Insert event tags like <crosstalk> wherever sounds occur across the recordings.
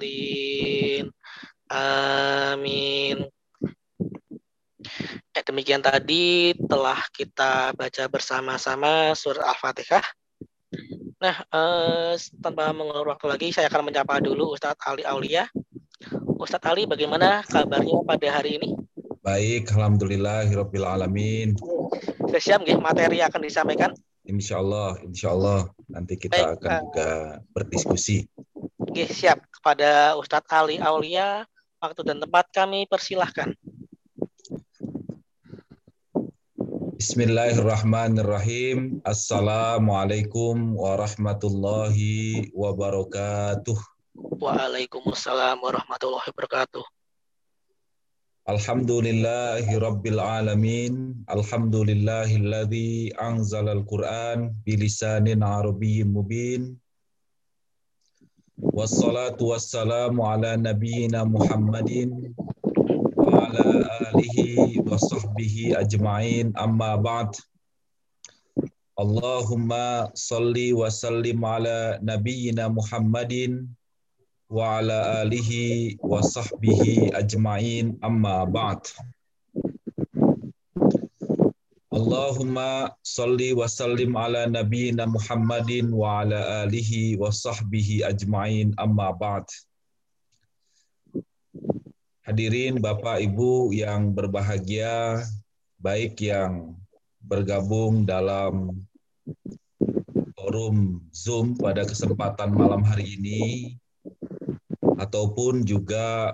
dhalin. Amin. Eh, demikian tadi telah kita baca bersama-sama surah Al-Fatihah. Nah, eh, tanpa mengulur waktu lagi, saya akan menyapa dulu Ustadz Ali Aulia. Ustadz Ali, bagaimana kabarnya pada hari ini? Baik, Alhamdulillah, Hirupil Alamin. Sudah siap nggih materi akan disampaikan? Insya Allah, Insya Allah. Nanti kita Baik, akan uh, juga berdiskusi. Oke, siap. Kepada Ustadz Ali Aulia, waktu dan tempat kami persilahkan. Bismillahirrahmanirrahim. Assalamualaikum warahmatullahi wabarakatuh. Waalaikumsalam warahmatullahi wabarakatuh. Alhamdulillahi Rabbil Alamin Alhamdulillahilladzi anzalal Qur'an bilisanin arabiyyin mubin Wassalatu wassalamu ala nabiyyina Muhammadin wa ala alihi wa sahbihi ajma'in. Amma ba'd. Allahumma salli wa sallim ala nabiyyina Muhammadin wa ala alihi wa sahbihi ajma'in. Amma ba'd. Allahumma salli wa sallim ala nabiyyina Muhammadin wa ala alihi wa sahbihi ajma'in amma ba'd. Hadirin Bapak Ibu yang berbahagia, baik yang bergabung dalam forum Zoom pada kesempatan malam hari ini ataupun juga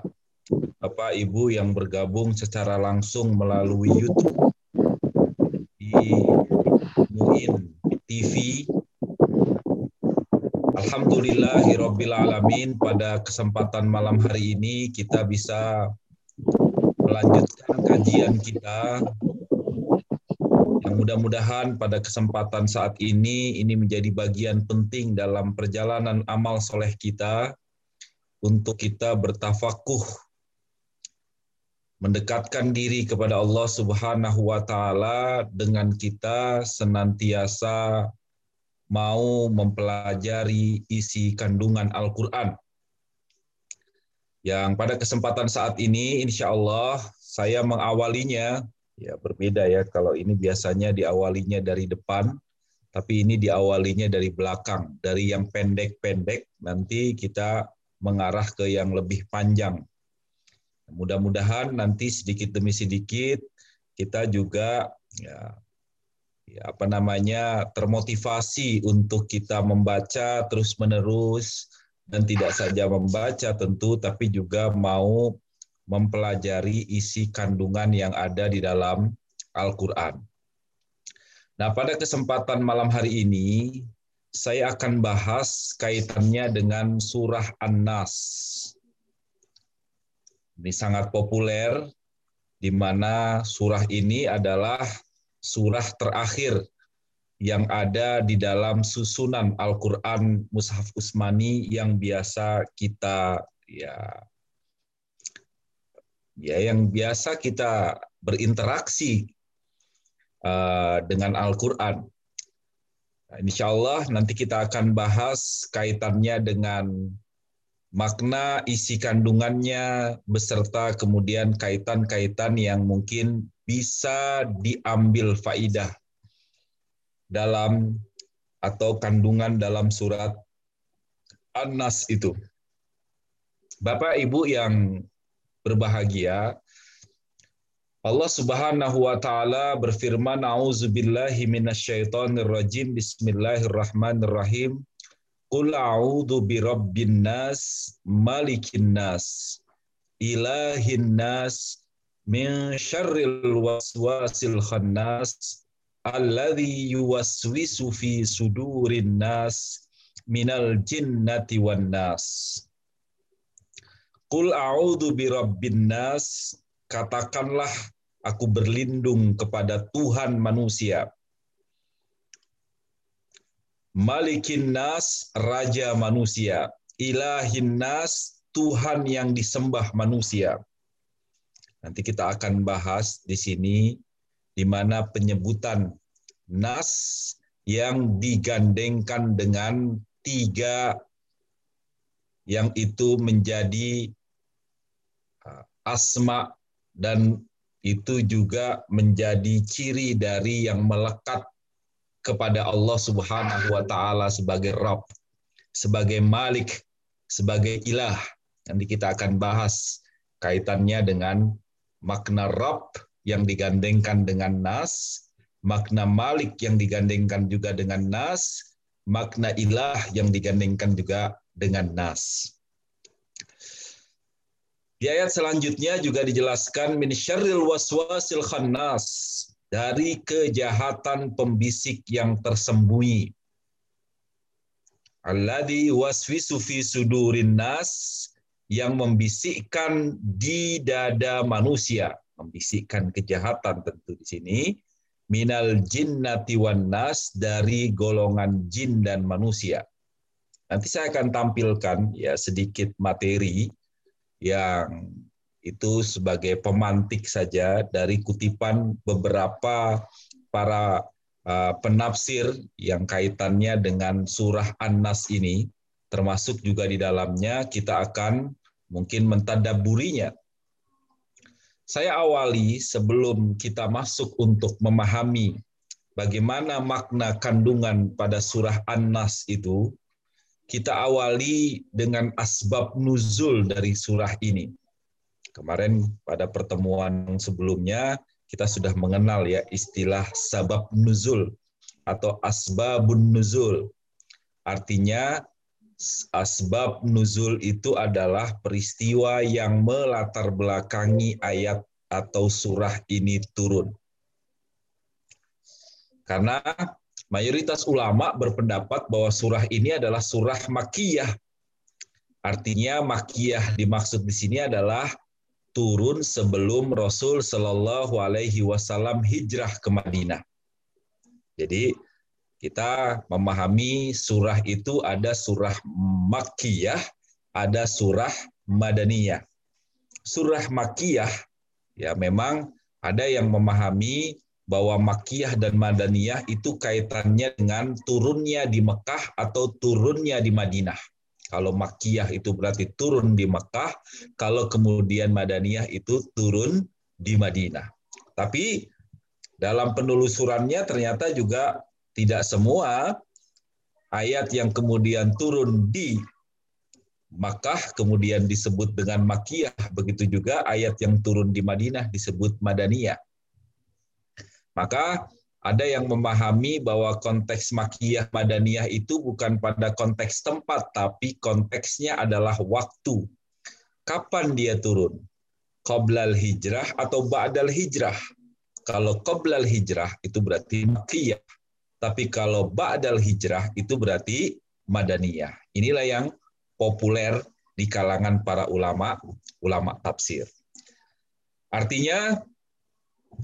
Bapak Ibu yang bergabung secara langsung melalui YouTube Muin TV. Alhamdulillahirabbil alamin pada kesempatan malam hari ini kita bisa melanjutkan kajian kita yang mudah-mudahan pada kesempatan saat ini ini menjadi bagian penting dalam perjalanan amal soleh kita untuk kita bertafakuh mendekatkan diri kepada Allah Subhanahu wa taala dengan kita senantiasa mau mempelajari isi kandungan Al-Qur'an. Yang pada kesempatan saat ini insya Allah saya mengawalinya ya berbeda ya kalau ini biasanya diawalinya dari depan tapi ini diawalinya dari belakang dari yang pendek-pendek nanti kita mengarah ke yang lebih panjang. Mudah-mudahan nanti sedikit demi sedikit kita juga ya, ya apa namanya termotivasi untuk kita membaca terus-menerus dan tidak saja membaca tentu tapi juga mau mempelajari isi kandungan yang ada di dalam Al-Qur'an. Nah, pada kesempatan malam hari ini saya akan bahas kaitannya dengan surah An-Nas. Ini sangat populer, di mana surah ini adalah surah terakhir yang ada di dalam susunan Al-Quran Mushaf Usmani yang biasa kita ya ya yang biasa kita berinteraksi uh, dengan Al-Quran. Nah, insya Allah nanti kita akan bahas kaitannya dengan makna isi kandungannya beserta kemudian kaitan-kaitan yang mungkin bisa diambil faidah dalam atau kandungan dalam surat An-Nas itu. Bapak Ibu yang berbahagia, Allah Subhanahu wa taala berfirman A'udzubillahi minasyaitonir rajim Bismillahirrahmanirrahim Qul a'udzu birabbin nas malikin nas ilahin nas min syarril waswasil khannas alladzi yuwaswisu fi sudurin nas minal jinnati wan nas Qul a'udzu birabbin nas katakanlah aku berlindung kepada Tuhan manusia. Malikin nas, raja manusia. Ilahin nas, Tuhan yang disembah manusia. Nanti kita akan bahas di sini di mana penyebutan nas yang digandengkan dengan tiga yang itu menjadi uh, asma dan itu juga menjadi ciri dari yang melekat kepada Allah Subhanahu wa taala sebagai Rabb, sebagai Malik, sebagai ilah. Nanti kita akan bahas kaitannya dengan makna Rabb yang digandengkan dengan nas, makna Malik yang digandengkan juga dengan nas, makna ilah yang digandengkan juga dengan nas. Di ayat selanjutnya juga dijelaskan min syarril waswasil khannas dari kejahatan pembisik yang tersembunyi. Alladhi waswisu fi sudurin nas yang membisikkan di dada manusia, membisikkan kejahatan tentu di sini minal jinnati wan nas dari golongan jin dan manusia. Nanti saya akan tampilkan ya sedikit materi yang itu sebagai pemantik saja dari kutipan beberapa para uh, penafsir yang kaitannya dengan surah An-Nas ini, termasuk juga di dalamnya kita akan mungkin mentadaburinya. Saya awali sebelum kita masuk untuk memahami bagaimana makna kandungan pada surah An-Nas itu, kita awali dengan asbab nuzul dari surah ini. Kemarin pada pertemuan sebelumnya kita sudah mengenal ya istilah sabab nuzul atau asbabun nuzul. Artinya asbab nuzul itu adalah peristiwa yang melatar belakangi ayat atau surah ini turun. Karena Mayoritas ulama berpendapat bahwa surah ini adalah surah makiyah. Artinya makiyah dimaksud di sini adalah turun sebelum Rasul Shallallahu Alaihi Wasallam hijrah ke Madinah. Jadi kita memahami surah itu ada surah makiyah, ada surah madaniyah. Surah makiyah ya memang ada yang memahami bahwa Makiyah dan Madaniyah itu kaitannya dengan turunnya di Mekah atau turunnya di Madinah. Kalau Makiyah itu berarti turun di Mekah, kalau kemudian Madaniyah itu turun di Madinah. Tapi dalam penelusurannya ternyata juga tidak semua ayat yang kemudian turun di Makkah kemudian disebut dengan Makiyah, begitu juga ayat yang turun di Madinah disebut Madaniyah. Maka ada yang memahami bahwa konteks makiyah madaniyah itu bukan pada konteks tempat, tapi konteksnya adalah waktu. Kapan dia turun? Qoblal hijrah atau ba'dal hijrah? Kalau qoblal hijrah itu berarti makiyah. Tapi kalau ba'dal hijrah itu berarti madaniyah. Inilah yang populer di kalangan para ulama, ulama tafsir. Artinya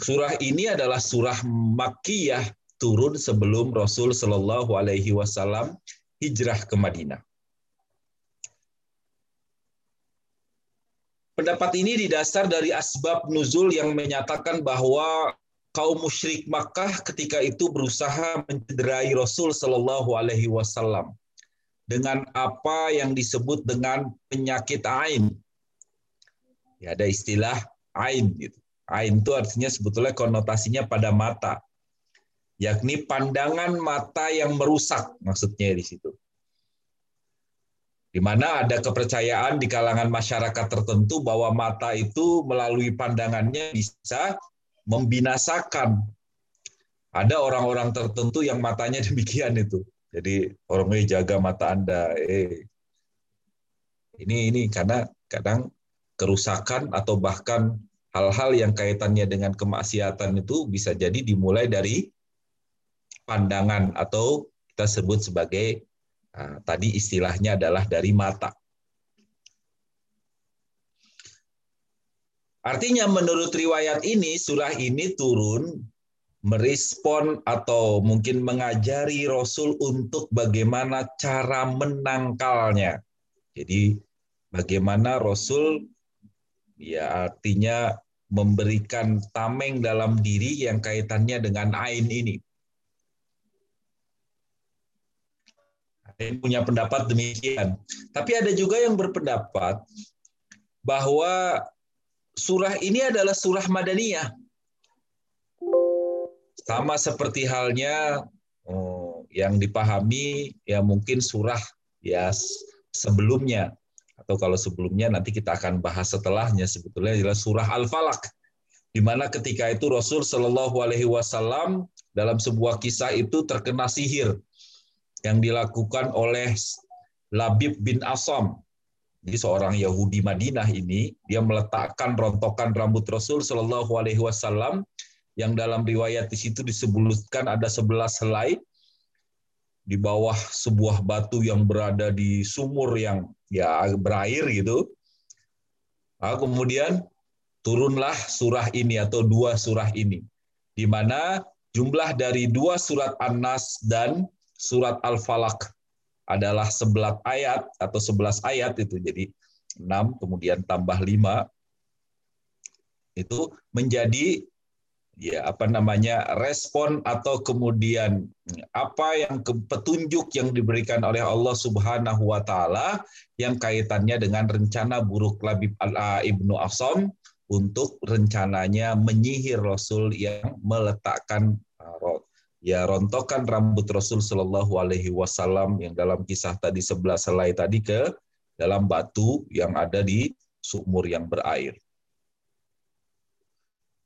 Surah ini adalah surah Makkiyah turun sebelum Rasul Shallallahu Alaihi Wasallam hijrah ke Madinah. Pendapat ini didasar dari asbab nuzul yang menyatakan bahwa kaum musyrik Makkah ketika itu berusaha mencederai Rasul Shallallahu Alaihi Wasallam dengan apa yang disebut dengan penyakit ain. Ya, ada istilah ain gitu. Ain itu artinya sebetulnya konotasinya pada mata. Yakni pandangan mata yang merusak maksudnya di situ. Di mana ada kepercayaan di kalangan masyarakat tertentu bahwa mata itu melalui pandangannya bisa membinasakan. Ada orang-orang tertentu yang matanya <laughs> demikian itu. Jadi orangnya jaga mata Anda. Eh, ini ini karena kadang kerusakan atau bahkan hal-hal yang kaitannya dengan kemaksiatan itu bisa jadi dimulai dari pandangan atau kita sebut sebagai uh, tadi istilahnya adalah dari mata. Artinya menurut riwayat ini surah ini turun merespon atau mungkin mengajari Rasul untuk bagaimana cara menangkalnya. Jadi bagaimana Rasul ya artinya memberikan tameng dalam diri yang kaitannya dengan ain ini. Ini punya pendapat demikian. Tapi ada juga yang berpendapat bahwa surah ini adalah surah Madaniyah. Sama seperti halnya oh, yang dipahami ya mungkin surah ya sebelumnya atau kalau sebelumnya nanti kita akan bahas setelahnya sebetulnya adalah surah Al-Falaq di mana ketika itu Rasul Shallallahu alaihi wasallam dalam sebuah kisah itu terkena sihir yang dilakukan oleh Labib bin Asam. Jadi seorang Yahudi Madinah ini dia meletakkan rontokan rambut Rasul Shallallahu alaihi wasallam yang dalam riwayat di situ disebutkan ada sebelas helai di bawah sebuah batu yang berada di sumur yang ya berair gitu. Nah, kemudian turunlah surah ini atau dua surah ini, di mana jumlah dari dua surat An-Nas dan surat Al-Falaq adalah sebelas ayat atau sebelas ayat itu jadi enam kemudian tambah lima itu menjadi ya apa namanya respon atau kemudian apa yang petunjuk yang diberikan oleh Allah Subhanahu wa taala yang kaitannya dengan rencana buruk Labib al Ibnu Asam untuk rencananya menyihir Rasul yang meletakkan uh, ya rontokan rambut Rasul Shallallahu alaihi wasallam yang dalam kisah tadi sebelah selai tadi ke dalam batu yang ada di sumur yang berair.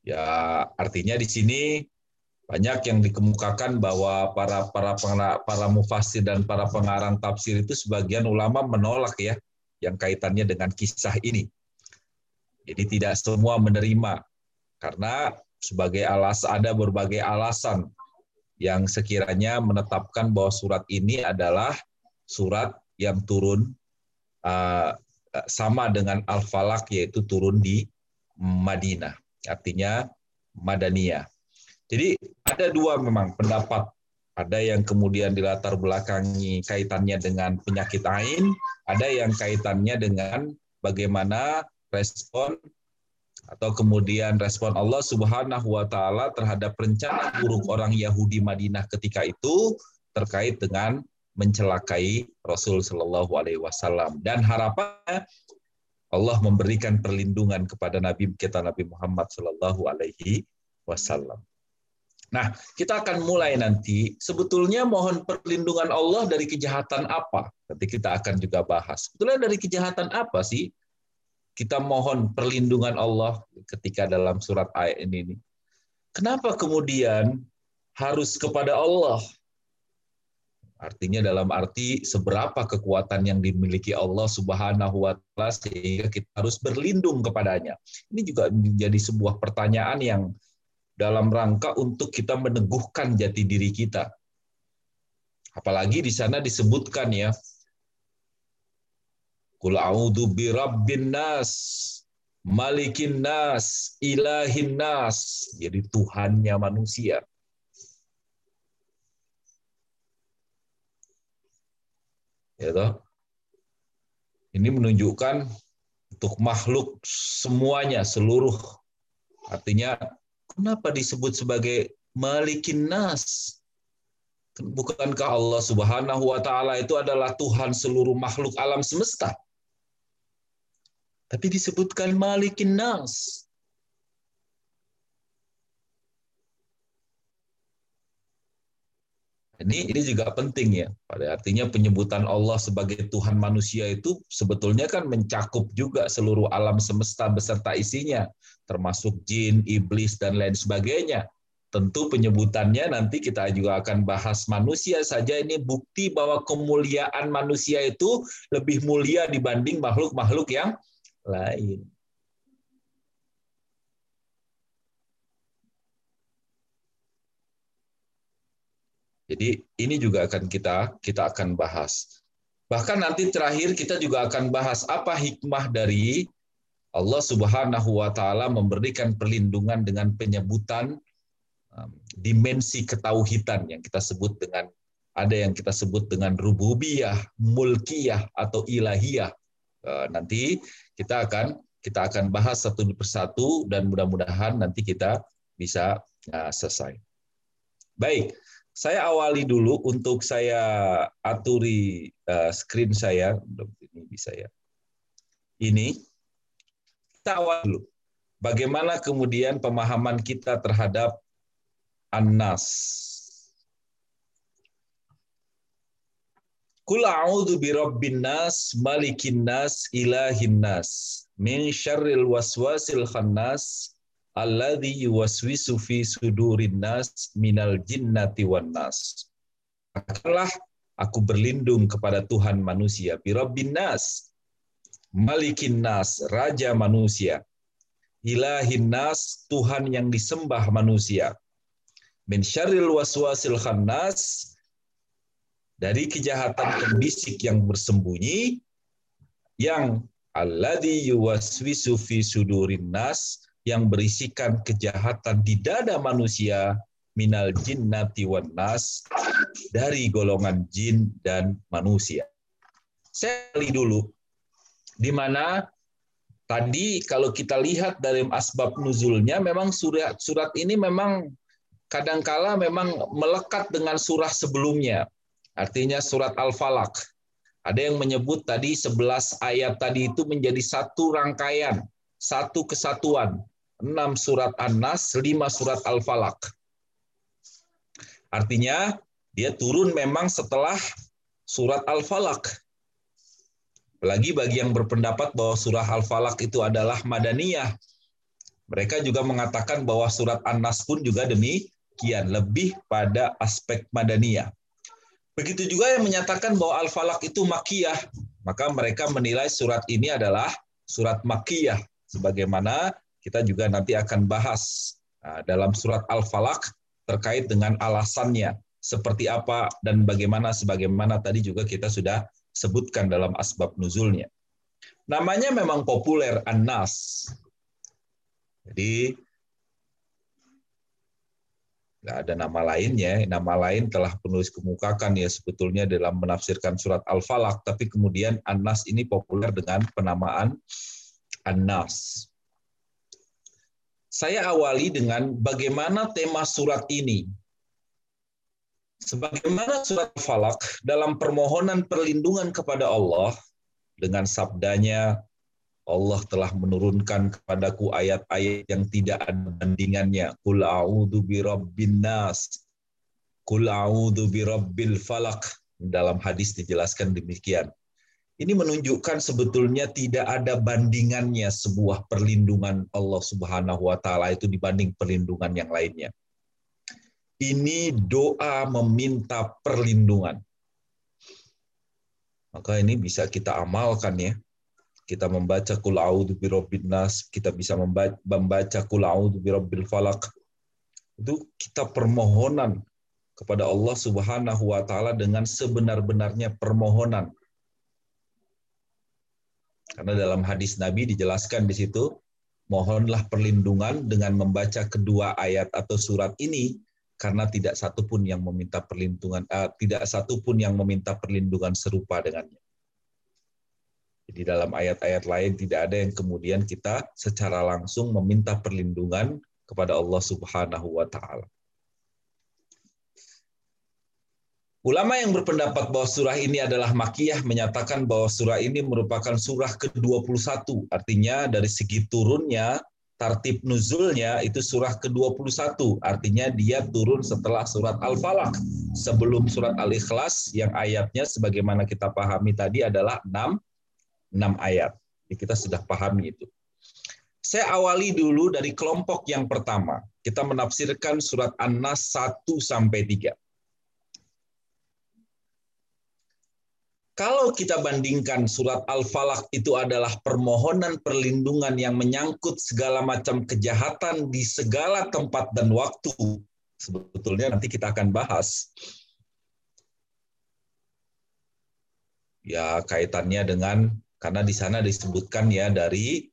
Ya, artinya di sini banyak yang dikemukakan bahwa para para para mufasir dan para pengarang tafsir itu sebagian ulama menolak ya yang kaitannya dengan kisah ini. Jadi tidak semua menerima karena sebagai alas ada berbagai alasan yang sekiranya menetapkan bahwa surat ini adalah surat yang turun uh, sama dengan Al-Falaq yaitu turun di Madinah artinya Madaniyah. Jadi ada dua memang pendapat. Ada yang kemudian dilatar belakangi kaitannya dengan penyakit ain, ada yang kaitannya dengan bagaimana respon atau kemudian respon Allah Subhanahu wa taala terhadap rencana buruk orang Yahudi Madinah ketika itu terkait dengan mencelakai Rasul Shallallahu alaihi wasallam dan harapannya Allah memberikan perlindungan kepada Nabi kita Nabi Muhammad Shallallahu Alaihi Wasallam. Nah, kita akan mulai nanti. Sebetulnya mohon perlindungan Allah dari kejahatan apa? Nanti kita akan juga bahas. Sebetulnya dari kejahatan apa sih? Kita mohon perlindungan Allah ketika dalam surat ayat ini. Kenapa kemudian harus kepada Allah? Artinya dalam arti seberapa kekuatan yang dimiliki Allah Subhanahu wa taala sehingga kita harus berlindung kepadanya. Ini juga menjadi sebuah pertanyaan yang dalam rangka untuk kita meneguhkan jati diri kita. Apalagi di sana disebutkan ya Qul a'udzu birabbin nas, malikin nas, ilahin nas. Jadi Tuhannya manusia. Ya toh. Ini menunjukkan untuk makhluk semuanya seluruh. Artinya kenapa disebut sebagai malikin nas? Bukankah Allah Subhanahu wa taala itu adalah Tuhan seluruh makhluk alam semesta? Tapi disebutkan malikin nas Ini ini juga penting ya. Pada artinya penyebutan Allah sebagai Tuhan manusia itu sebetulnya kan mencakup juga seluruh alam semesta beserta isinya, termasuk jin, iblis dan lain sebagainya. Tentu penyebutannya nanti kita juga akan bahas manusia saja ini bukti bahwa kemuliaan manusia itu lebih mulia dibanding makhluk-makhluk yang lain. Jadi ini juga akan kita kita akan bahas. Bahkan nanti terakhir kita juga akan bahas apa hikmah dari Allah Subhanahu wa taala memberikan perlindungan dengan penyebutan um, dimensi ketauhidan yang kita sebut dengan ada yang kita sebut dengan rububiyah, mulkiyah atau ilahiyah. Uh, nanti kita akan kita akan bahas satu persatu dan mudah-mudahan nanti kita bisa uh, selesai. Baik, Saya awali dulu untuk saya aturi uh, screen saya. Ini bisa ya. Ini kita awal dulu. Bagaimana kemudian pemahaman kita terhadap An-Nas. Kul a'udzu birabbin nas, malikin nas, ilahin nas, min syarril waswasil khannas, alladzi yuwaswisu fi sudurin nas minal jinnati wan nas. Katakanlah aku berlindung kepada Tuhan manusia, birabbin nas, malikin nas, raja manusia, ilahin nas, Tuhan yang disembah manusia, min syarril waswasil khannas, dari kejahatan pembisik yang bersembunyi, yang alladzi yuwaswisu fi sudurin nas, yang berisikan kejahatan di dada manusia minal jinnati wan nas dari golongan jin dan manusia. Saya lihat dulu di mana tadi kalau kita lihat dari asbab nuzulnya memang surat surat ini memang kadangkala memang melekat dengan surah sebelumnya. Artinya surat Al-Falaq. Ada yang menyebut tadi 11 ayat tadi itu menjadi satu rangkaian, satu kesatuan 6 surat An-Nas, 5 surat Al-Falaq. Artinya dia turun memang setelah surat Al-Falaq. Apalagi bagi yang berpendapat bahwa surah Al-Falaq itu adalah Madaniyah. Mereka juga mengatakan bahwa surat An-Nas pun juga demikian, lebih pada aspek Madaniyah. Begitu juga yang menyatakan bahwa Al-Falaq itu Makiyah, maka mereka menilai surat ini adalah surat Makiyah, sebagaimana kita juga nanti akan bahas uh, dalam surat Al-Falaq terkait dengan alasannya seperti apa dan bagaimana sebagaimana tadi juga kita sudah sebutkan dalam asbab nuzulnya. Namanya memang populer An-Nas. Jadi nggak ada nama lainnya. Nama lain telah penulis kemukakan ya sebetulnya dalam menafsirkan surat Al-Falaq, tapi kemudian An-Nas ini populer dengan penamaan An-Nas. Saya awali dengan bagaimana tema surat ini. Sebagaimana surat Falak dalam permohonan perlindungan kepada Allah dengan sabdanya Allah telah menurunkan kepadaku ayat-ayat yang tidak ada bandingannya. Qul a'udzu birabbin nas. Qul a'udzu birabbil falak. Dalam hadis dijelaskan demikian. Ini menunjukkan sebetulnya tidak ada bandingannya sebuah perlindungan Allah Subhanahu wa taala itu dibanding perlindungan yang lainnya. Ini doa meminta perlindungan. Maka ini bisa kita amalkan ya. Kita membaca kul a'udzu birabbin nas, kita bisa membaca, kul a'udzu birabbil falak. Itu kita permohonan kepada Allah Subhanahu wa taala dengan sebenar-benarnya permohonan karena dalam hadis Nabi dijelaskan di situ, mohonlah perlindungan dengan membaca kedua ayat atau surat ini karena tidak satu pun yang meminta perlindungan uh, tidak satu pun yang meminta perlindungan serupa dengannya. Jadi dalam ayat-ayat lain tidak ada yang kemudian kita secara langsung meminta perlindungan kepada Allah Subhanahu wa taala. Ulama yang berpendapat bahwa surah ini adalah makiyah menyatakan bahwa surah ini merupakan surah ke-21. Artinya dari segi turunnya, tartib nuzulnya itu surah ke-21. Artinya dia turun setelah surat Al-Falaq. Sebelum surat Al-Ikhlas yang ayatnya sebagaimana kita pahami tadi adalah 6, 6 ayat. Jadi kita sudah pahami itu. Saya awali dulu dari kelompok yang pertama. Kita menafsirkan surat An-Nas 1 sampai 3. Kalau kita bandingkan surat Al-Falaq itu adalah permohonan perlindungan yang menyangkut segala macam kejahatan di segala tempat dan waktu. Sebetulnya nanti kita akan bahas. Ya, kaitannya dengan karena di sana disebutkan ya dari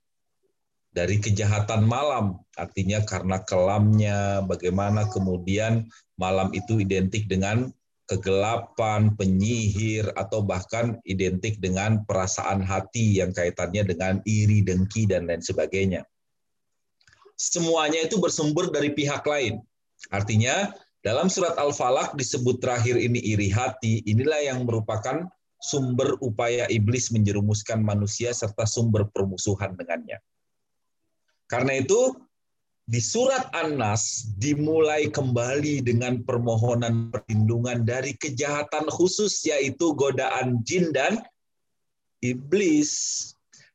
dari kejahatan malam, artinya karena kelamnya, bagaimana kemudian malam itu identik dengan kegelapan, penyihir, atau bahkan identik dengan perasaan hati yang kaitannya dengan iri, dengki, dan lain sebagainya. Semuanya itu bersumber dari pihak lain. Artinya, Dalam surat Al-Falaq disebut terakhir ini iri hati, inilah yang merupakan sumber upaya iblis menjerumuskan manusia serta sumber permusuhan dengannya. Karena itu di surat An-Nas dimulai kembali dengan permohonan perlindungan dari kejahatan khusus yaitu godaan jin dan iblis.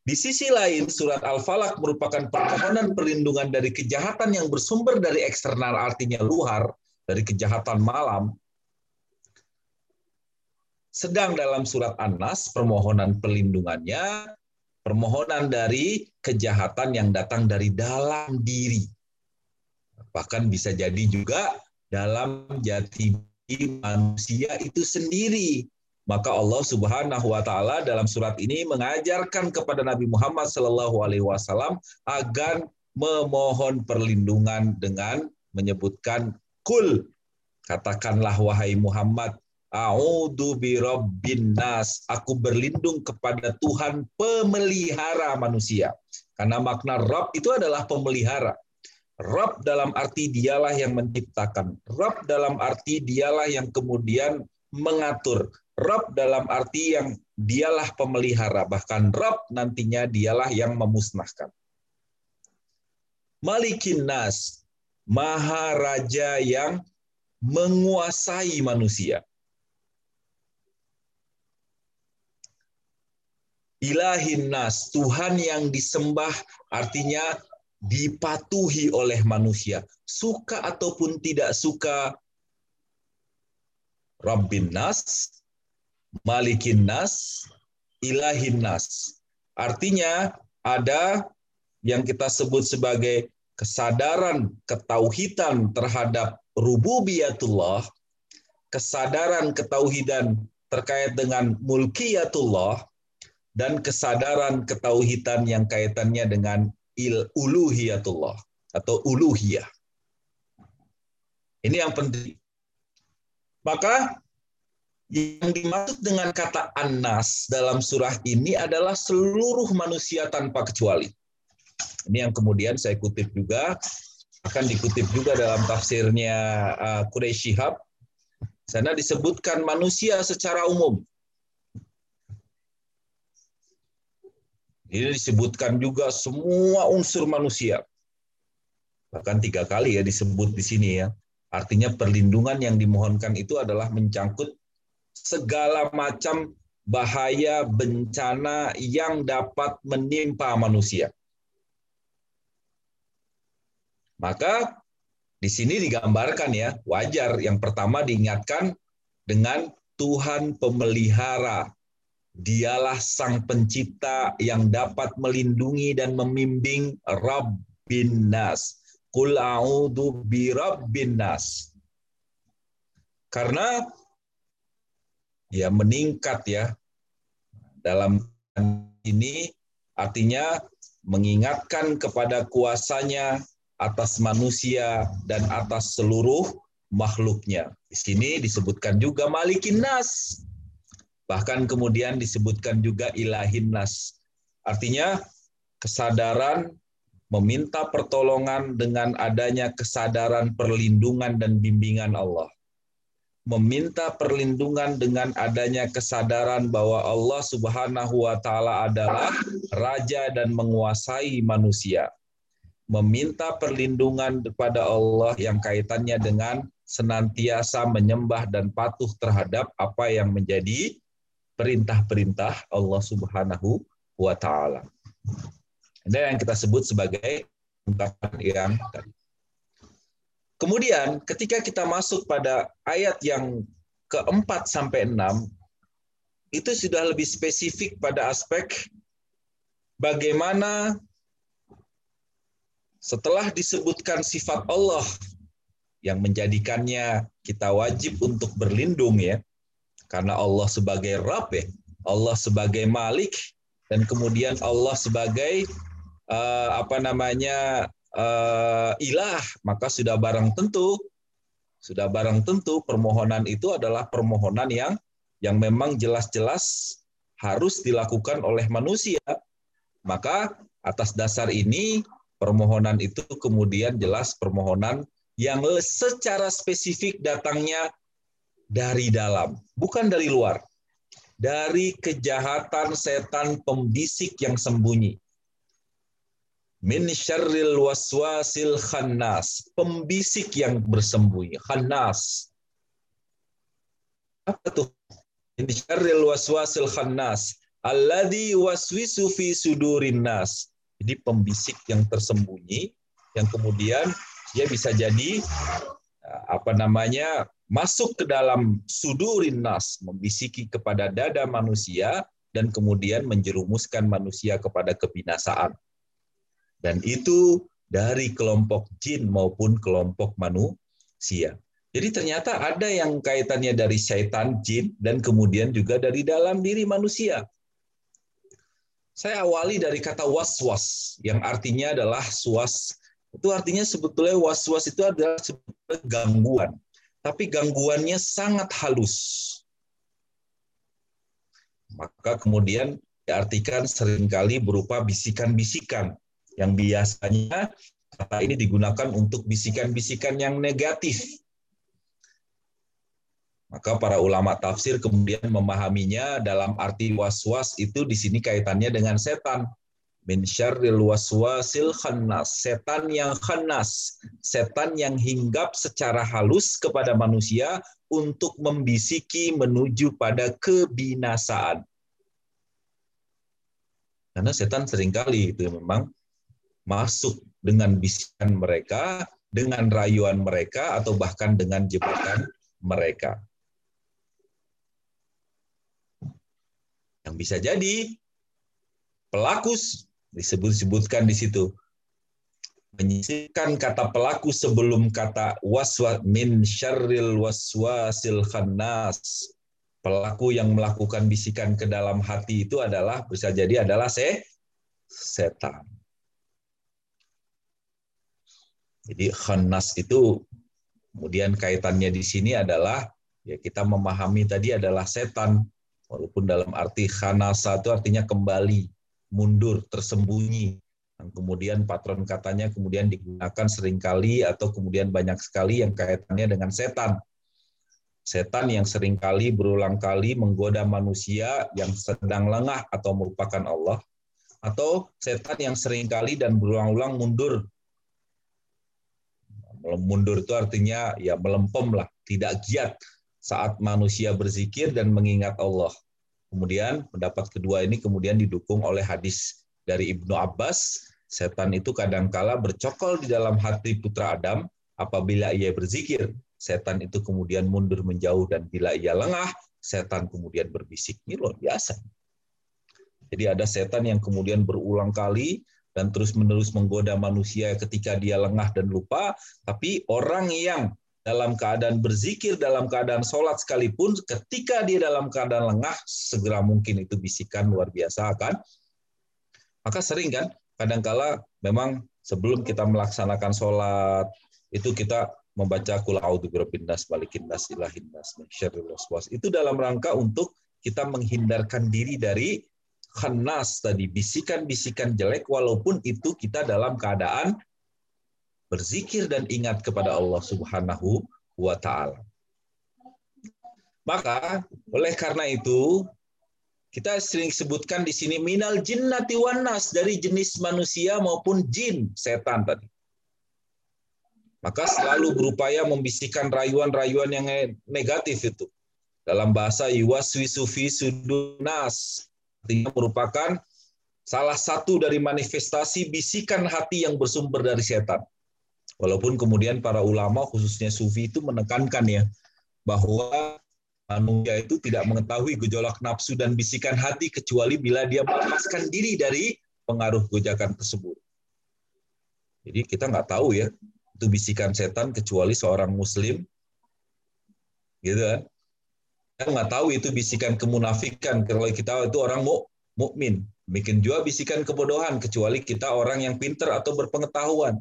Di sisi lain, surat Al-Falaq merupakan permohonan perlindungan dari kejahatan yang bersumber dari eksternal artinya luar, dari kejahatan malam. Sedang dalam surat An-Nas, permohonan perlindungannya, permohonan dari kejahatan yang datang dari dalam diri. Bahkan bisa jadi juga dalam jati manusia itu sendiri. Maka Allah Subhanahu wa taala dalam surat ini mengajarkan kepada Nabi Muhammad sallallahu alaihi wasallam agar memohon perlindungan dengan menyebutkan Kul, katakanlah wahai Muhammad, A'udhu birabbin nas. Aku berlindung kepada Tuhan pemelihara manusia. Karena makna Rabb itu adalah pemelihara. Rabb dalam arti dialah yang menciptakan. Rabb dalam arti dialah yang kemudian mengatur. Rabb dalam arti yang dialah pemelihara. Bahkan Rabb nantinya dialah yang memusnahkan. Malikin nas, maharaja yang menguasai manusia. Ilahin nas, Tuhan yang disembah artinya dipatuhi oleh manusia. Suka ataupun tidak suka Rabbin nas, Malikin nas, Ilahin nas. Artinya ada yang kita sebut sebagai kesadaran ketauhidan terhadap rububiyatullah, kesadaran ketauhidan terkait dengan mulkiyatullah, dan kesadaran ketauhidan yang kaitannya dengan il uluhiyatullah atau uluhiyah. Ini yang penting. Maka yang dimaksud dengan kata anas dalam surah ini adalah seluruh manusia tanpa kecuali. Ini yang kemudian saya kutip juga, akan dikutip juga dalam tafsirnya uh, Quraisy Shihab. Sana disebutkan manusia secara umum. Ini disebutkan juga semua unsur manusia. Bahkan tiga kali ya disebut di sini ya. Artinya perlindungan yang dimohonkan itu adalah mencangkut segala macam bahaya bencana yang dapat menimpa manusia. Maka di sini digambarkan ya, wajar yang pertama diingatkan dengan Tuhan pemelihara. Dialah sang pencipta yang dapat melindungi dan membimbing Rabbin Nas. Qul a'udhu bi Rabbin Nas. Karena ya meningkat ya dalam ini artinya mengingatkan kepada kuasanya atas manusia dan atas seluruh makhluknya. Di sini disebutkan juga malikin nas. Bahkan kemudian disebutkan juga ilahin nas. Artinya kesadaran meminta pertolongan dengan adanya kesadaran perlindungan dan bimbingan Allah. Meminta perlindungan dengan adanya kesadaran bahwa Allah Subhanahu wa taala adalah raja dan menguasai manusia meminta perlindungan kepada Allah yang kaitannya dengan senantiasa menyembah dan patuh terhadap apa yang menjadi perintah-perintah Allah Subhanahu wa taala. Ini yang kita sebut sebagai ungkapan yang tadi. Kemudian ketika kita masuk pada ayat yang keempat sampai enam, itu sudah lebih spesifik pada aspek bagaimana setelah disebutkan sifat Allah yang menjadikannya kita wajib untuk berlindung ya, karena Allah sebagai Rabb ya, Allah sebagai Malik, dan kemudian Allah sebagai uh, apa namanya uh, ilah, maka sudah barang tentu, sudah barang tentu permohonan itu adalah permohonan yang yang memang jelas-jelas harus dilakukan oleh manusia. Maka atas dasar ini permohonan itu kemudian jelas permohonan yang secara spesifik datangnya dari dalam, bukan dari luar. Dari kejahatan setan pembisik yang sembunyi. Min syarril waswasil khannas, pembisik yang bersembunyi, khannas. Apa tuh? Min syarril waswasil khannas, alladzi waswisu fi sudurin nas. Jadi pembisik yang tersembunyi yang kemudian dia bisa jadi apa namanya masuk ke dalam sudurin nas, membisiki kepada dada manusia dan kemudian menjerumuskan manusia kepada kebinasaan. Dan itu dari kelompok jin maupun kelompok manusia. Jadi ternyata ada yang kaitannya dari syaitan, jin, dan kemudian juga dari dalam diri manusia. Saya awali dari kata was-was, yang artinya adalah suas. Itu artinya sebetulnya was-was itu adalah gangguan tapi gangguannya sangat halus. Maka kemudian diartikan sering kali berupa bisikan-bisikan yang biasanya kata ini digunakan untuk bisikan-bisikan yang negatif. Maka para ulama tafsir kemudian memahaminya dalam arti was-was itu di sini kaitannya dengan setan min syarril waswasil khannas, setan yang khannas, setan yang hinggap secara halus kepada manusia untuk membisiki menuju pada kebinasaan. Karena setan sering kali itu memang masuk dengan bisikan mereka, dengan rayuan mereka, atau bahkan dengan jebakan mereka. Yang bisa jadi pelaku disebut-sebutkan di situ. Menyisipkan kata pelaku sebelum kata waswa min syarril waswasil khannas. Pelaku yang melakukan bisikan ke dalam hati itu adalah bisa jadi adalah se setan. Jadi khannas itu kemudian kaitannya di sini adalah ya kita memahami tadi adalah setan. Walaupun dalam arti khanasa itu artinya kembali mundur, tersembunyi. Dan kemudian patron katanya kemudian digunakan sering kali atau kemudian banyak sekali yang kaitannya dengan setan. Setan yang sering kali berulang kali menggoda manusia yang sedang lengah atau merupakan Allah. Atau setan yang sering kali dan berulang-ulang mundur. Mundur itu artinya ya melempem lah, tidak giat saat manusia berzikir dan mengingat Allah. Kemudian pendapat kedua ini kemudian didukung oleh hadis dari Ibnu Abbas, setan itu kadangkala bercokol di dalam hati putra Adam apabila ia berzikir. Setan itu kemudian mundur menjauh dan bila ia lengah, setan kemudian berbisik. Ini luar biasa. Jadi ada setan yang kemudian berulang kali dan terus-menerus menggoda manusia ketika dia lengah dan lupa, tapi orang yang dalam keadaan berzikir, dalam keadaan sholat sekalipun, ketika dia dalam keadaan lengah, segera mungkin itu bisikan luar biasa akan. Maka sering kan, kadangkala memang sebelum kita melaksanakan sholat, itu kita membaca kul a'udzu birabbinnas malikinnas ilahinnas nas Itu dalam rangka untuk kita menghindarkan diri dari khanas tadi, bisikan-bisikan jelek walaupun itu kita dalam keadaan berzikir dan ingat kepada Allah Subhanahu wa taala. Maka oleh karena itu kita sering sebutkan di sini minal jinnati wanas dari jenis manusia maupun jin setan tadi. Maka selalu berupaya membisikkan rayuan-rayuan yang negatif itu. Dalam bahasa yuwaswisu fi sudunas artinya merupakan salah satu dari manifestasi bisikan hati yang bersumber dari setan. Walaupun kemudian para ulama khususnya sufi itu menekankan ya bahwa manusia itu tidak mengetahui gejolak nafsu dan bisikan hati kecuali bila dia melepaskan diri dari pengaruh gojakan tersebut. Jadi kita nggak tahu ya itu bisikan setan kecuali seorang muslim, gitu kan? Kita nggak tahu itu bisikan kemunafikan kalau kita itu orang mu mukmin. Bikin juga bisikan kebodohan kecuali kita orang yang pinter atau berpengetahuan.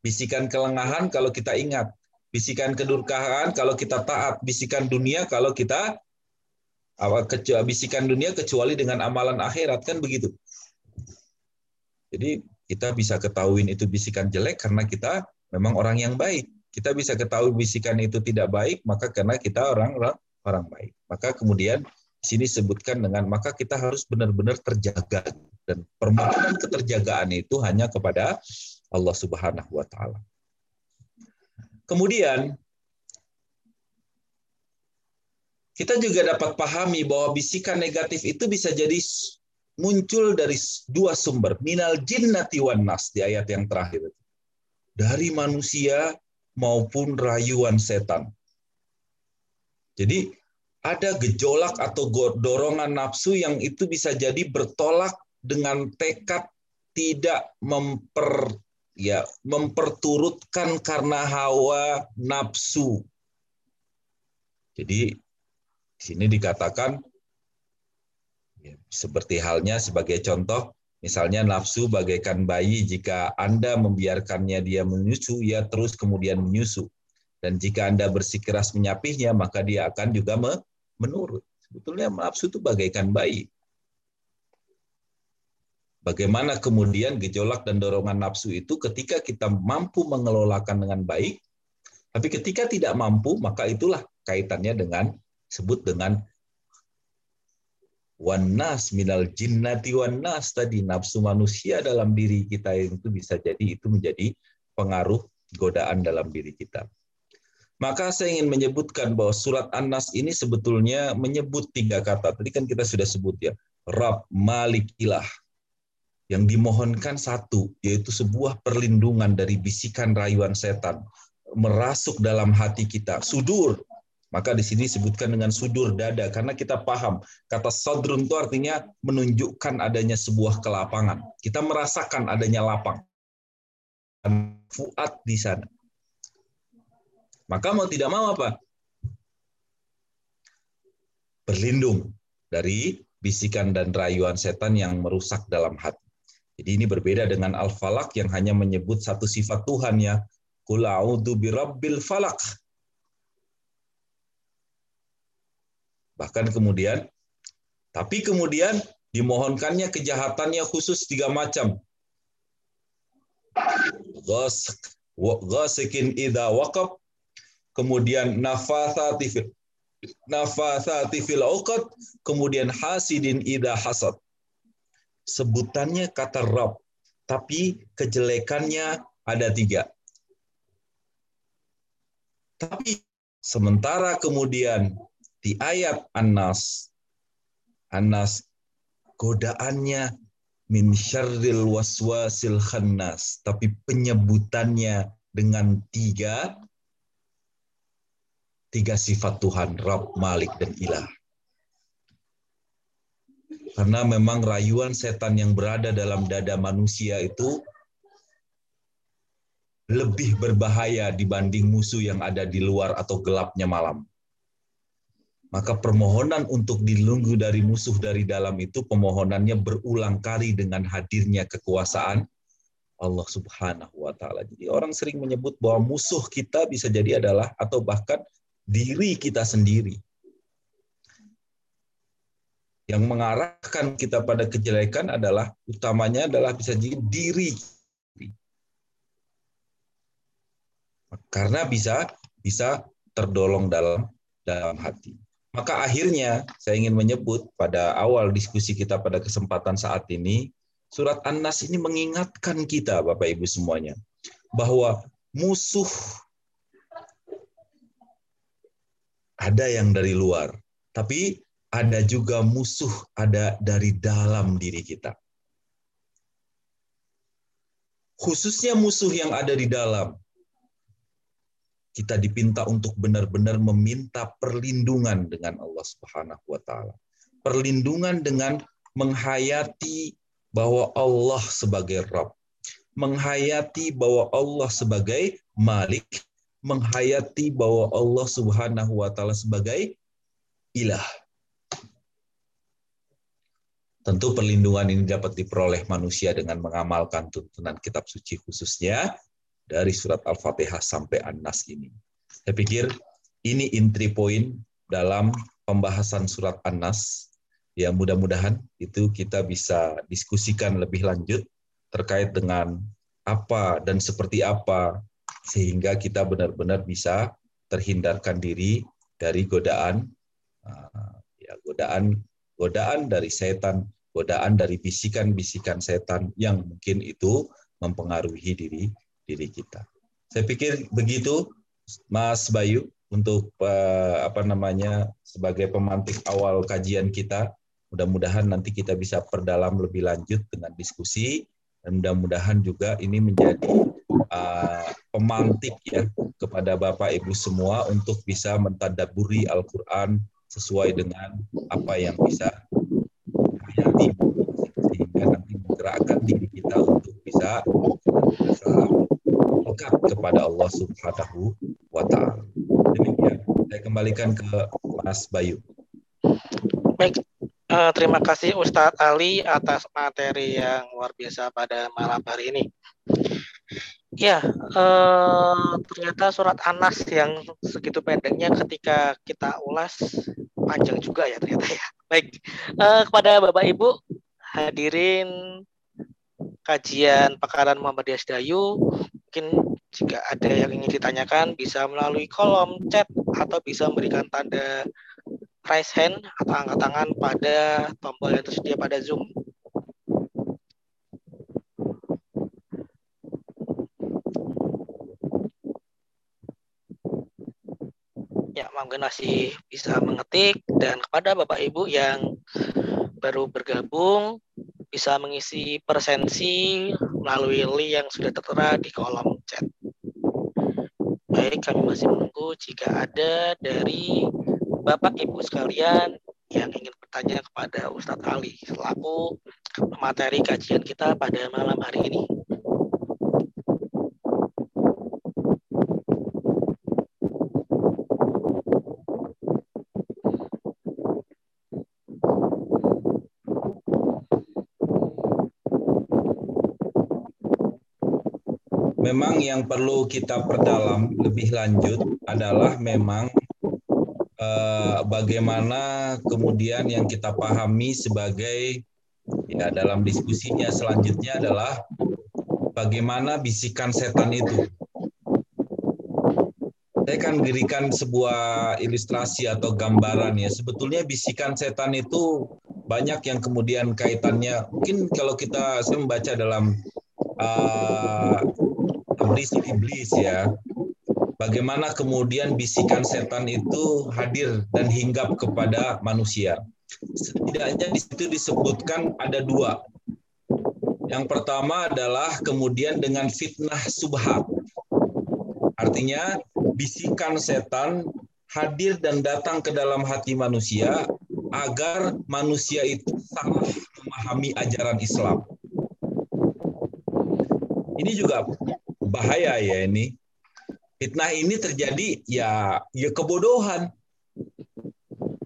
Bisikan kelengahan kalau kita ingat. Bisikan kedurkaan kalau kita taat. Bisikan dunia kalau kita bisikan dunia kecuali dengan amalan akhirat kan begitu. Jadi kita bisa ketahuin itu bisikan jelek karena kita memang orang yang baik. Kita bisa ketahui bisikan itu tidak baik, maka karena kita orang orang, orang baik. Maka kemudian di sini sebutkan dengan maka kita harus benar-benar terjaga dan permohonan keterjagaan itu hanya kepada Allah Subhanahu wa taala. Kemudian kita juga dapat pahami bahwa bisikan negatif itu bisa jadi muncul dari dua sumber, minal jinnati wan nas di ayat yang terakhir. Dari manusia maupun rayuan setan. Jadi ada gejolak atau dorongan nafsu yang itu bisa jadi bertolak dengan tekad tidak memper ya memperturutkan karena hawa nafsu. Jadi di sini dikatakan ya, seperti halnya sebagai contoh Misalnya nafsu bagaikan bayi jika Anda membiarkannya dia menyusu, ya terus kemudian menyusu. Dan jika Anda bersikeras menyapihnya, maka dia akan juga menurut. Sebetulnya nafsu itu bagaikan bayi. Bagaimana kemudian gejolak dan dorongan nafsu itu ketika kita mampu mengelolakan dengan baik, tapi ketika tidak mampu, maka itulah kaitannya dengan sebut dengan wanas minal jinnati wanas tadi nafsu manusia dalam diri kita itu bisa jadi itu menjadi pengaruh godaan dalam diri kita. Maka saya ingin menyebutkan bahwa surat An-Nas ini sebetulnya menyebut tiga kata. Tadi kan kita sudah sebut ya, Rab, Malik, Ilah. Yang dimohonkan satu, yaitu sebuah perlindungan dari bisikan rayuan setan. Merasuk dalam hati kita. Sudur, maka di sini disebutkan dengan sudur dada karena kita paham kata sadrun itu artinya menunjukkan adanya sebuah kelapangan. Kita merasakan adanya lapang. Fuad di sana. Maka mau tidak mau apa? Berlindung dari bisikan dan rayuan setan yang merusak dalam hati. Jadi ini berbeda dengan al-falak yang hanya menyebut satu sifat Tuhan ya. Qul birabbil falak Bahkan kemudian, tapi kemudian dimohonkannya kejahatannya khusus tiga macam. Ghasikin idha waqab, kemudian nafathati fil uqad, kemudian hasidin idha hasad. Sebutannya kata Rab, tapi kejelekannya ada tiga. Tapi sementara kemudian di ayat An-Nas An-Nas godaannya min syarril waswasil khannas tapi penyebutannya dengan tiga tiga sifat Tuhan Rabb, Malik dan Ilah. Karena memang rayuan setan yang berada dalam dada manusia itu lebih berbahaya dibanding musuh yang ada di luar atau gelapnya malam maka permohonan untuk dilunggu dari musuh dari dalam itu pemohonannya berulang kali dengan hadirnya kekuasaan Allah Subhanahu wa taala. Jadi orang sering menyebut bahwa musuh kita bisa jadi adalah atau bahkan diri kita sendiri. Yang mengarahkan kita pada kejelekan adalah utamanya adalah bisa jadi diri. Karena bisa bisa terdolong dalam dalam hati. Maka akhirnya saya ingin menyebut pada awal diskusi kita pada kesempatan saat ini, surat An-Nas ini mengingatkan kita Bapak Ibu semuanya bahwa musuh ada yang dari luar, tapi ada juga musuh ada dari dalam diri kita. Khususnya musuh yang ada di dalam, kita dipinta untuk benar-benar meminta perlindungan dengan Allah Subhanahu wa taala. Perlindungan dengan menghayati bahwa Allah sebagai Rabb, menghayati bahwa Allah sebagai Malik, menghayati bahwa Allah Subhanahu wa taala sebagai ilah. Tentu perlindungan ini dapat diperoleh manusia dengan mengamalkan tuntunan kitab suci khususnya dari surat Al-Fatihah sampai An-Nas ini. Saya pikir ini intri poin dalam pembahasan surat An-Nas. Ya mudah-mudahan itu kita bisa diskusikan lebih lanjut terkait dengan apa dan seperti apa sehingga kita benar-benar bisa terhindarkan diri dari godaan uh, ya godaan godaan dari setan, godaan dari bisikan-bisikan setan yang mungkin itu mempengaruhi diri diri kita. Saya pikir begitu Mas Bayu untuk uh, apa namanya sebagai pemantik awal kajian kita. Mudah-mudahan nanti kita bisa perdalam lebih lanjut dengan diskusi dan mudah-mudahan juga ini menjadi uh, pemantik ya kepada Bapak Ibu semua untuk bisa mentadaburi Al-Qur'an sesuai dengan apa yang bisa hayati sehingga nanti menggerakkan diri kita untuk bisa dekat kepada Allah Subhanahu wa taala. Demikian. Saya kembalikan ke Mas Bayu. Baik, uh, terima kasih Ustadz Ali atas materi yang luar biasa pada malam hari ini. Ya, uh, ternyata surat Anas yang segitu pendeknya ketika kita ulas panjang juga ya ternyata ya. Baik, uh, kepada Bapak Ibu hadirin kajian Pekaran Muhammadiyah Dayu, mungkin jika ada yang ingin ditanyakan bisa melalui kolom chat atau bisa memberikan tanda raise hand atau angkat tangan pada tombol yang tersedia pada Zoom. Ya, mungkin masih bisa mengetik dan kepada Bapak Ibu yang baru bergabung bisa mengisi presensi melalui link yang sudah tertera di kolom chat. Baik, kami masih menunggu jika ada dari Bapak Ibu sekalian yang ingin bertanya kepada Ustadz Ali selaku materi kajian kita pada malam hari ini. Memang yang perlu kita perdalam lebih lanjut adalah memang Eh, bagaimana kemudian yang kita pahami sebagai ya dalam diskusinya selanjutnya adalah bagaimana bisikan setan itu. Saya akan berikan sebuah ilustrasi atau gambaran ya. Sebetulnya bisikan setan itu banyak yang kemudian kaitannya. Mungkin kalau kita saya membaca dalam uh, iblis ya bagaimana kemudian bisikan setan itu hadir dan hinggap kepada manusia. Setidaknya di situ disebutkan ada dua. Yang pertama adalah kemudian dengan fitnah subhat. Artinya bisikan setan hadir dan datang ke dalam hati manusia agar manusia itu salah memahami ajaran Islam. Ini juga bahaya ya ini Fitnah ini terjadi ya ya kebodohan.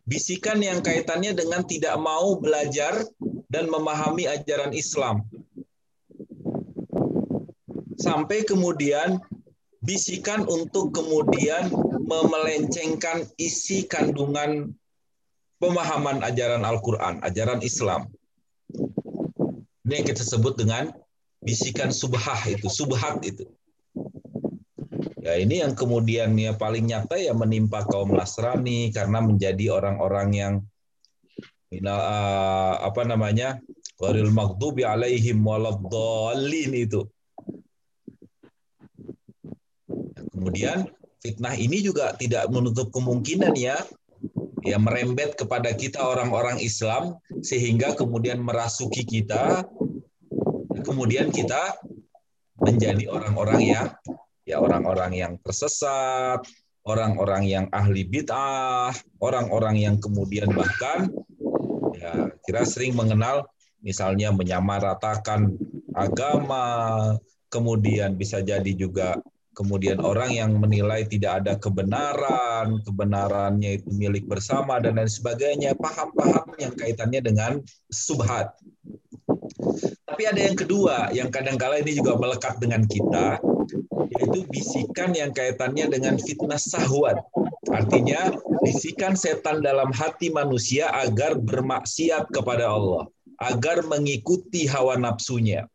Bisikan yang kaitannya dengan tidak mau belajar dan memahami ajaran Islam. Sampai kemudian bisikan untuk kemudian memelencengkan isi kandungan pemahaman ajaran Al-Quran, ajaran Islam. Ini yang kita sebut dengan bisikan subhah itu, subhat itu. Ya ini yang kemudian ya paling nyata ya menimpa kaum Nasrani karena menjadi orang-orang yang uh, apa namanya waril maghdubi alaihim waladdallin itu. Kemudian fitnah ini juga tidak menutup kemungkinan ya ya merembet kepada kita orang-orang Islam sehingga kemudian merasuki kita kemudian kita menjadi orang-orang yang ya orang-orang yang tersesat, orang-orang yang ahli bid'ah, orang-orang yang kemudian bahkan ya kira sering mengenal misalnya menyamaratakan agama, kemudian bisa jadi juga kemudian orang yang menilai tidak ada kebenaran, kebenarannya itu milik bersama dan lain sebagainya, paham-paham yang kaitannya dengan subhat. Tapi ada yang kedua yang kadang-kala ini juga melekat dengan kita, yaitu bisikan yang kaitannya dengan fitnah sahwat. Artinya bisikan setan dalam hati manusia agar bermaksiat kepada Allah, agar mengikuti hawa nafsunya,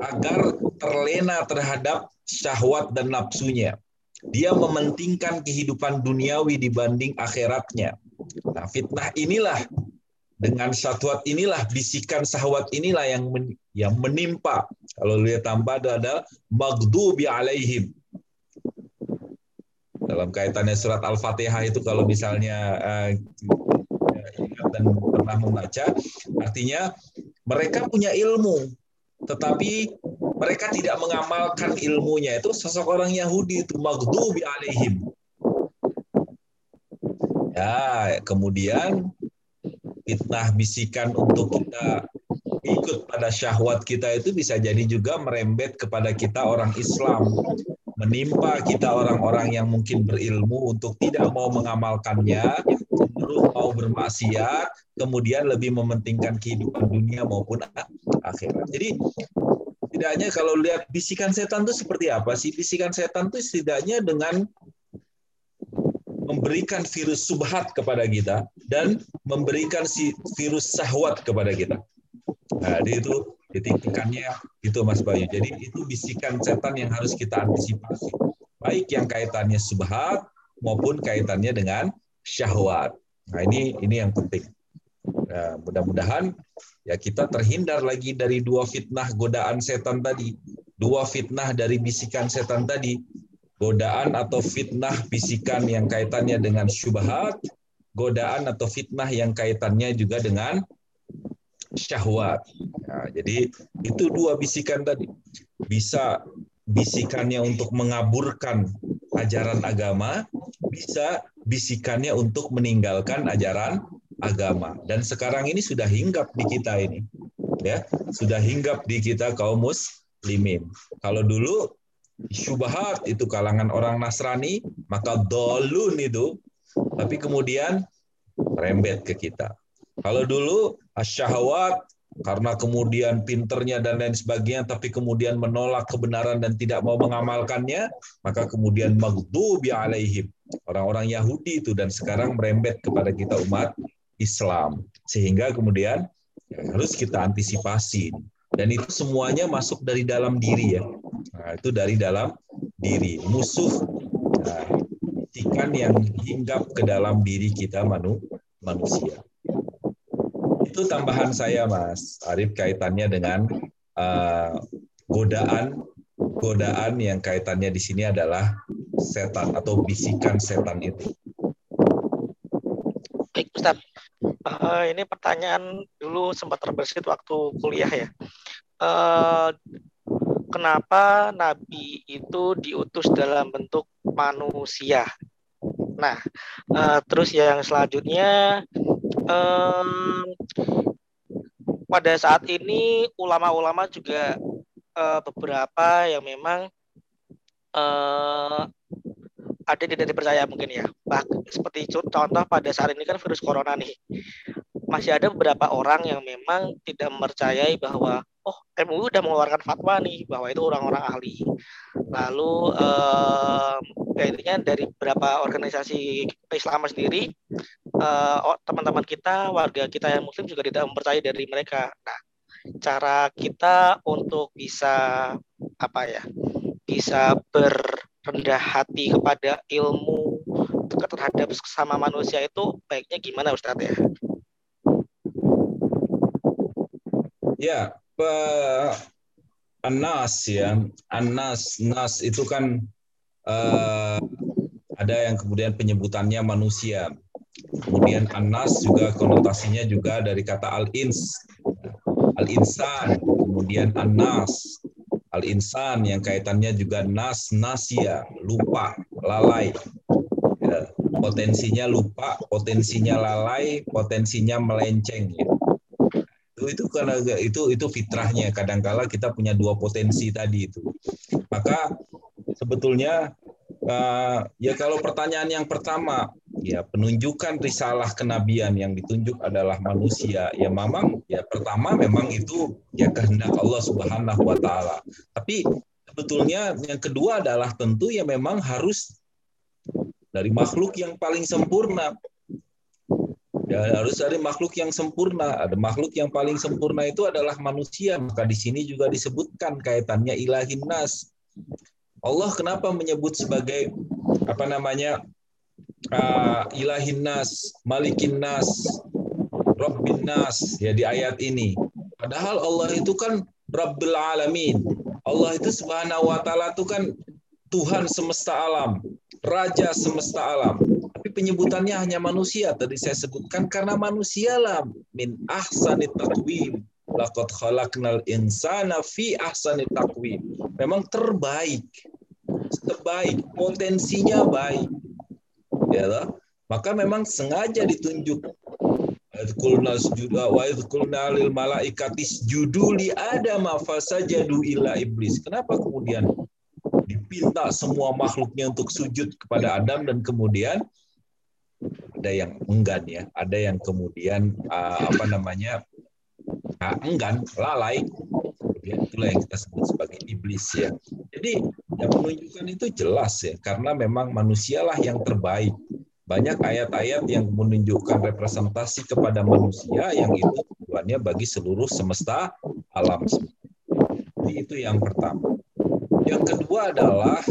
agar terlena terhadap syahwat dan nafsunya. Dia mementingkan kehidupan duniawi dibanding akhiratnya. Nah, fitnah inilah dengan syahwat inilah bisikan syahwat inilah yang men, yang menimpa. Kalau lihat tambah ada maghdubi alaihim. Dalam kaitannya surat Al-Fatihah itu kalau misalnya uh, ingat dan pernah membaca, artinya mereka punya ilmu, tetapi mereka tidak mengamalkan ilmunya. Itu sosok orang Yahudi itu maghdubi alaihim. Ya, kemudian fitnah bisikan untuk kita ikut pada syahwat kita itu bisa jadi juga merembet kepada kita orang Islam menimpa kita orang-orang yang mungkin berilmu untuk tidak mau mengamalkannya, cenderung mau bermaksiat, kemudian lebih mementingkan kehidupan dunia maupun akhirat. Jadi setidaknya kalau lihat bisikan setan itu seperti apa sih? Bisikan setan itu setidaknya dengan memberikan virus subhat kepada kita dan memberikan si virus sahwat kepada kita. Nah, itu ditingkatkannya itu Mas Bayu. Jadi itu bisikan setan yang harus kita antisipasi. Baik yang kaitannya subhat maupun kaitannya dengan syahwat. Nah ini ini yang penting. Nah, mudah-mudahan ya kita terhindar lagi dari dua fitnah godaan setan tadi, dua fitnah dari bisikan setan tadi, godaan atau fitnah bisikan yang kaitannya dengan syubhat, godaan atau fitnah yang kaitannya juga dengan syahwat. Nah, jadi itu dua bisikan tadi. Bisa bisikannya untuk mengaburkan ajaran agama, bisa bisikannya untuk meninggalkan ajaran agama. Dan sekarang ini sudah hinggap di kita ini. Ya, sudah hinggap di kita kaum muslimin. Kalau dulu syubhat itu kalangan orang Nasrani, maka dolun itu, tapi kemudian rembet ke kita. Kalau dulu asyahwat karena kemudian pinternya dan lain sebagainya, tapi kemudian menolak kebenaran dan tidak mau mengamalkannya, maka kemudian maghdubi alaihim. Orang-orang Yahudi itu dan sekarang merembet kepada kita umat Islam. Sehingga kemudian ya, harus kita antisipasi. Dan itu semuanya masuk dari dalam diri ya. Nah, itu dari dalam diri. Musuh nah, ikan yang hinggap ke dalam diri kita manu, manusia. Itu tambahan saya, Mas Arif, kaitannya dengan uh, godaan godaan yang kaitannya di sini adalah setan atau bisikan setan itu. Baik, Ustaz. Uh, ini pertanyaan dulu sempat terbersit waktu kuliah ya. Uh, kenapa Nabi itu diutus dalam bentuk manusia? Nah, uh, terus yang selanjutnya um, pada saat ini ulama-ulama juga uh, beberapa yang memang uh, ada tidak dipercaya mungkin ya. Bah, seperti contoh pada saat ini kan virus corona nih. Masih ada beberapa orang yang memang tidak mempercayai bahwa oh MUI udah mengeluarkan fatwa nih bahwa itu orang-orang ahli. Lalu eh, kayaknya dari beberapa organisasi Islam sendiri eh, teman-teman kita warga kita yang muslim juga tidak mempercayai dari mereka. Nah, cara kita untuk bisa apa ya? bisa berrendah hati kepada ilmu terhadap sesama manusia itu baiknya gimana Ustadz ya? Ya, anas ya. Anas nas itu kan uh, ada yang kemudian penyebutannya manusia. Kemudian anas juga konotasinya juga dari kata al ins al insan kemudian anas al insan yang kaitannya juga nas nasia lupa lalai. Ya, potensinya lupa potensinya lalai potensinya melenceng ya. Itu karena itu itu fitrahnya. Kadangkala kita punya dua potensi tadi itu. Maka sebetulnya uh, ya kalau pertanyaan yang pertama ya penunjukan risalah kenabian yang ditunjuk adalah manusia ya memang ya pertama memang itu ya kehendak Allah Subhanahu wa taala tapi sebetulnya yang kedua adalah tentu ya memang harus dari makhluk yang paling sempurna Ya, harus ada makhluk yang sempurna. Ada makhluk yang paling sempurna itu adalah manusia. Maka di sini juga disebutkan kaitannya ilahin nas. Allah kenapa menyebut sebagai apa namanya uh, ilahin nas, malikin nas, rabbin nas ya di ayat ini. Padahal Allah itu kan Rabbul Alamin. Allah itu subhanahu wa ta'ala itu kan Tuhan semesta alam, Raja semesta alam. Tapi penyebutannya hanya manusia. Tadi saya sebutkan karena manusialah min ahsani taqwim. Laqad khalaqnal insana fi ahsani taqwim. Memang terbaik. Terbaik, potensinya baik. Ya, maka memang sengaja ditunjuk Kulna sujuda wa kulna lil malaikatis juduli adam fasajadu illa iblis. Kenapa kemudian dipinta semua makhluknya untuk sujud kepada Adam dan kemudian ada yang enggan ya, ada yang kemudian uh, apa namanya uh, enggan, lalai. Itulah yang kita sebut sebagai iblis ya. Jadi yang menunjukkan itu jelas ya, karena memang manusialah yang terbaik banyak ayat-ayat yang menunjukkan representasi kepada manusia yang itu tujuannya bagi seluruh semesta alam. Jadi itu yang pertama. Yang kedua adalah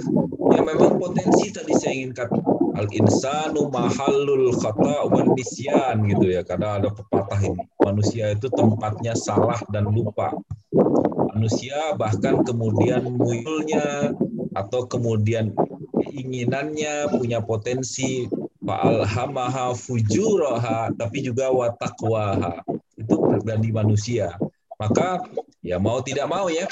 yang memang potensi tadi saya ingin kata al insanu mahallul khata wan nisyan gitu ya karena ada pepatah ini manusia itu tempatnya salah dan lupa manusia bahkan kemudian muyulnya atau kemudian keinginannya punya potensi fa'alhamaha fujuraha tapi juga watakwaha itu di manusia. Maka ya mau tidak mau ya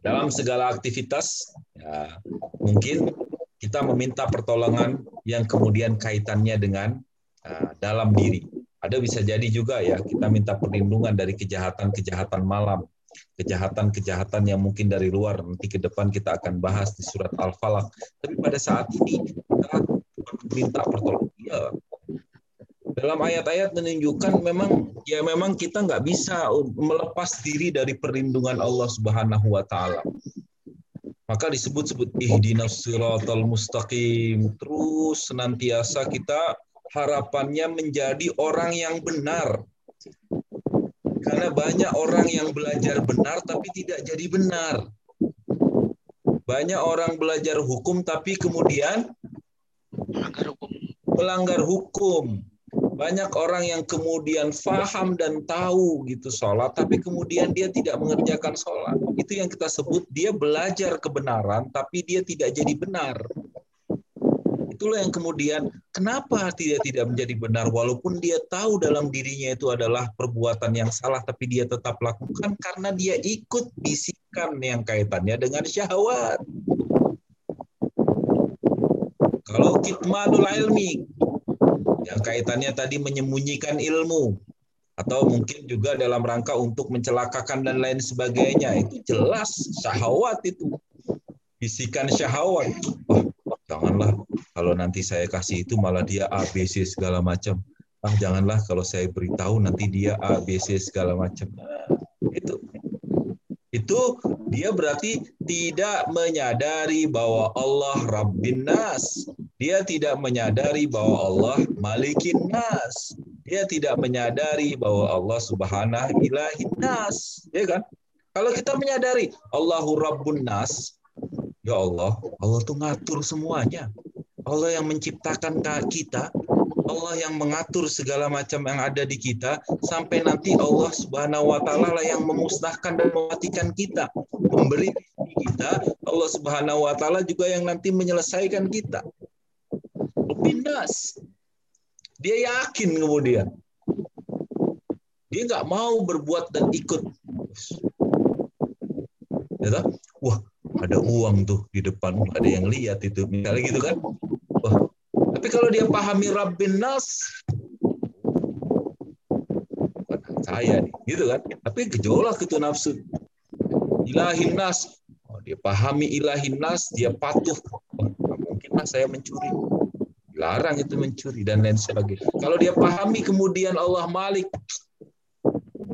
dalam segala aktivitas ya, mungkin kita meminta pertolongan yang kemudian kaitannya dengan uh, dalam diri. Ada bisa jadi juga ya kita minta perlindungan dari kejahatan-kejahatan malam kejahatan-kejahatan yang mungkin dari luar nanti ke depan kita akan bahas di surat Al-Falaq tapi pada saat ini kita minta pertolongan. Ya. Dalam ayat-ayat menunjukkan memang ya memang kita nggak bisa melepas diri dari perlindungan Allah Subhanahu wa taala. Maka disebut-sebut ihdinas siratal mustaqim. Terus senantiasa kita harapannya menjadi orang yang benar. Karena banyak orang yang belajar benar tapi tidak jadi benar. Banyak orang belajar hukum tapi kemudian melanggar hukum. Melanggar hukum. Banyak orang yang kemudian faham dan tahu gitu sholat, tapi kemudian dia tidak mengerjakan sholat. Itu yang kita sebut dia belajar kebenaran, tapi dia tidak jadi benar. Itulah yang kemudian kenapa tidak tidak menjadi benar walaupun dia tahu dalam dirinya itu adalah perbuatan yang salah tapi dia tetap lakukan karena dia ikut bisikan yang kaitannya dengan syahwat. Kalau kitmanul ilmi, yang kaitannya tadi menyembunyikan ilmu, atau mungkin juga dalam rangka untuk mencelakakan dan lain sebagainya, itu jelas syahwat itu. Bisikan syahwat. Oh, janganlah kalau nanti saya kasih itu malah dia A, B, C segala macam. Ah, janganlah kalau saya beritahu nanti dia A, B, C segala macam. Nah, itu itu dia berarti tidak menyadari bahwa Allah Rabbin Nas. Dia tidak menyadari bahwa Allah Malikin Nas. Dia tidak menyadari bahwa Allah Subhanahu Ilahin Nas. Ya kan? Kalau kita menyadari Allahu Rabbun Nas, ya Allah, Allah tuh ngatur semuanya. Allah yang menciptakan kita, Allah yang mengatur segala macam yang ada di kita sampai nanti Allah Subhanahu wa taala lah yang memusnahkan dan mematikan kita, memberi kita, Allah Subhanahu wa taala juga yang nanti menyelesaikan kita. Pindas. Dia yakin kemudian. Dia nggak mau berbuat dan ikut. Ya, Wah, ada uang tuh di depan, ada yang lihat itu, misalnya gitu kan. Wah, tapi kalau dia pahami Rabbin Nas, saya nih, gitu kan? Tapi gejolak itu nafsu. Ilahin Nas, oh, dia pahami ilahin Nas, dia patuh. Oh, mungkin lah saya mencuri. Larang itu mencuri dan lain sebagainya. Kalau dia pahami kemudian Allah Malik,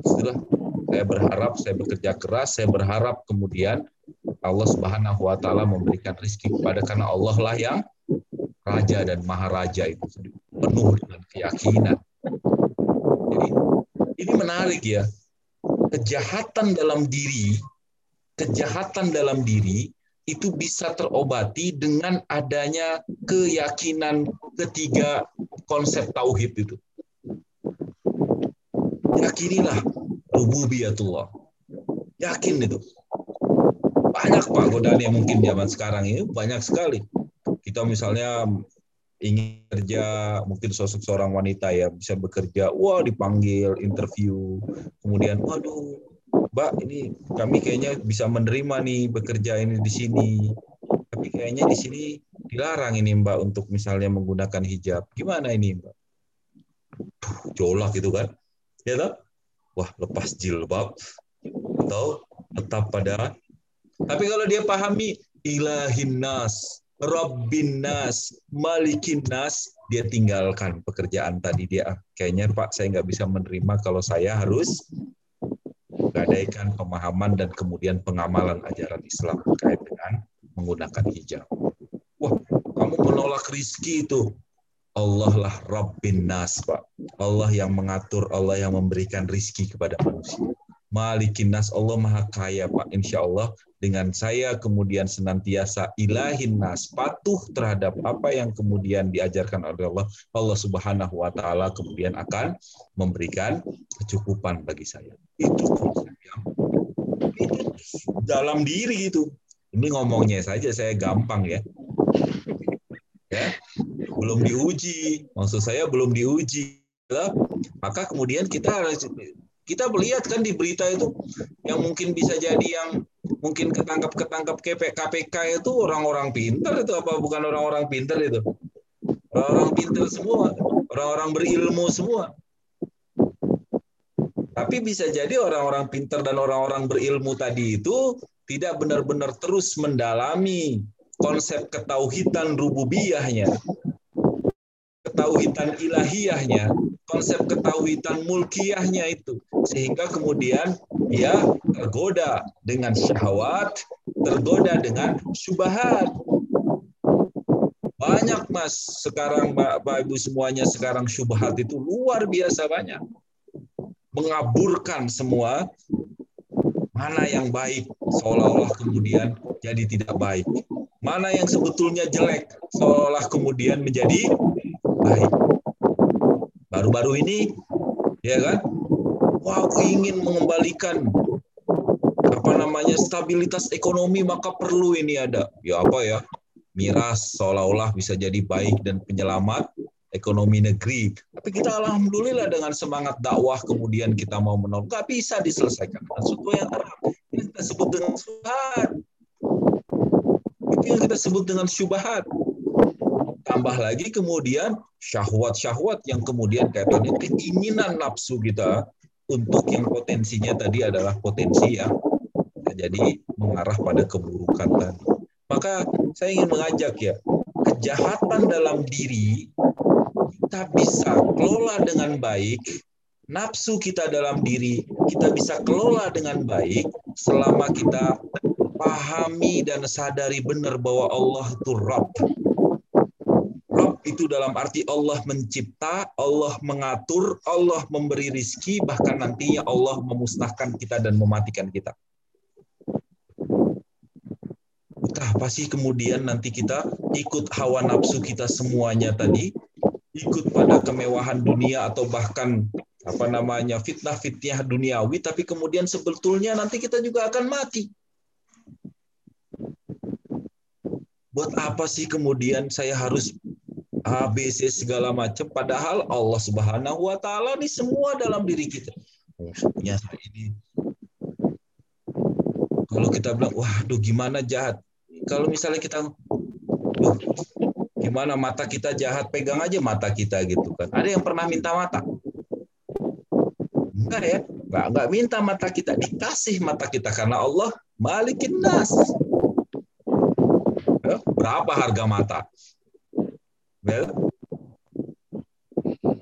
sudah saya berharap, saya bekerja keras, saya berharap kemudian Allah Subhanahu wa taala memberikan rezeki kepada karena Allah lah yang raja dan maharaja itu penuh dengan keyakinan. Jadi ini menarik ya. Kejahatan dalam diri, kejahatan dalam diri itu bisa terobati dengan adanya keyakinan ketiga konsep tauhid itu. Yakinilah rububiyatullah. Yakin itu. Banyak Pak. Godaan yang mungkin zaman sekarang ini banyak sekali. Kita misalnya ingin kerja mungkin sosok seorang wanita ya bisa bekerja wah dipanggil interview. Kemudian waduh Mbak ini kami kayaknya bisa menerima nih bekerja ini di sini. Tapi kayaknya di sini dilarang ini Mbak untuk misalnya menggunakan hijab. Gimana ini Mbak? Jolak gitu kan? Ya tak? wah lepas jilbab. Atau tetap pada tapi kalau dia pahami ilahin nas Rabbin Nas, Malikin Nas, dia tinggalkan pekerjaan tadi dia kayaknya Pak saya nggak bisa menerima kalau saya harus gadaikan pemahaman dan kemudian pengamalan ajaran Islam terkait dengan menggunakan hijab. Wah, kamu menolak rizki itu. Allah lah Rabbin Nas, Pak. Allah yang mengatur, Allah yang memberikan rizki kepada manusia. Malikin Nas, Allah maha kaya, Pak. Insya Allah dengan saya kemudian senantiasa ilahin nas patuh terhadap apa yang kemudian diajarkan oleh Allah Allah Subhanahu wa taala kemudian akan memberikan kecukupan bagi saya. Itu dalam diri itu. Ini ngomongnya saja saya gampang ya. Ya belum diuji. Maksud saya belum diuji. Maka kemudian kita harus kita melihat kan di berita itu yang mungkin bisa jadi yang mungkin ketangkap ketangkap KPK itu orang-orang pintar itu apa bukan orang-orang pintar itu? Orang-orang pintar semua orang-orang berilmu semua. Tapi bisa jadi orang-orang pintar dan orang-orang berilmu tadi itu tidak benar-benar terus mendalami konsep ketauhidan rububiyahnya ketauhidan ilahiyahnya konsep ketauhidan mulkiyahnya itu sehingga kemudian dia tergoda dengan syahwat, tergoda dengan syubhat. Banyak mas sekarang Bapak Ibu semuanya sekarang syubhat itu luar biasa banyak. Mengaburkan semua mana yang baik seolah-olah kemudian jadi tidak baik. Mana yang sebetulnya jelek seolah kemudian menjadi baik. Baru-baru ini ya kan wah aku ingin mengembalikan apa namanya stabilitas ekonomi maka perlu ini ada ya apa ya miras seolah-olah bisa jadi baik dan penyelamat ekonomi negeri. Tapi kita alhamdulillah dengan semangat dakwah kemudian kita mau menolong, nggak bisa diselesaikan dengan sesuatu yang haram. Ini kita sebut dengan syubhat. Itu yang kita sebut dengan syubhat. Tambah lagi kemudian syahwat-syahwat yang kemudian kaitannya keinginan nafsu kita untuk yang potensinya tadi adalah potensi yang jadi mengarah pada keburukan tadi. Maka saya ingin mengajak ya, kejahatan dalam diri kita bisa kelola dengan baik, nafsu kita dalam diri kita bisa kelola dengan baik selama kita pahami dan sadari benar bahwa Allah itu Rabb itu dalam arti Allah mencipta, Allah mengatur, Allah memberi rizki, bahkan nantinya Allah memusnahkan kita dan mematikan kita. Entah apa sih kemudian nanti kita ikut hawa nafsu kita semuanya tadi, ikut pada kemewahan dunia atau bahkan apa namanya fitnah-fitnah duniawi, tapi kemudian sebetulnya nanti kita juga akan mati. Buat apa sih kemudian saya harus ABC segala macam padahal Allah Subhanahu wa taala ini semua dalam diri kita. Punya ini. Kalau kita bilang, waduh gimana jahat. Kalau misalnya kita duh, gimana mata kita jahat, pegang aja mata kita gitu kan. Ada yang pernah minta mata? Enggak ya? Enggak, enggak minta mata kita, dikasih mata kita karena Allah malikin nas. Berapa harga mata? Well,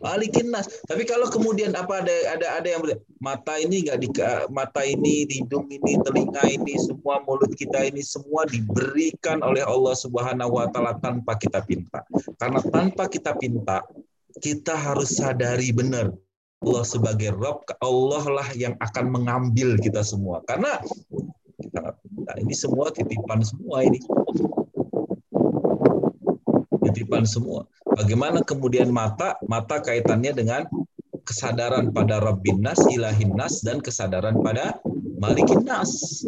balikin nas. Tapi kalau kemudian apa ada ada ada yang mata ini nggak di mata ini, hidung ini, telinga ini, semua mulut kita ini semua diberikan oleh Allah Subhanahu wa taala tanpa kita pinta. Karena tanpa kita pinta, kita harus sadari benar Allah sebagai Rabb, Allah lah yang akan mengambil kita semua. Karena kita ini semua titipan semua ini. Titipan semua. Bagaimana kemudian mata? Mata kaitannya dengan kesadaran pada Rabbin Nas, Ilahin Nas, dan kesadaran pada Malikin Nas.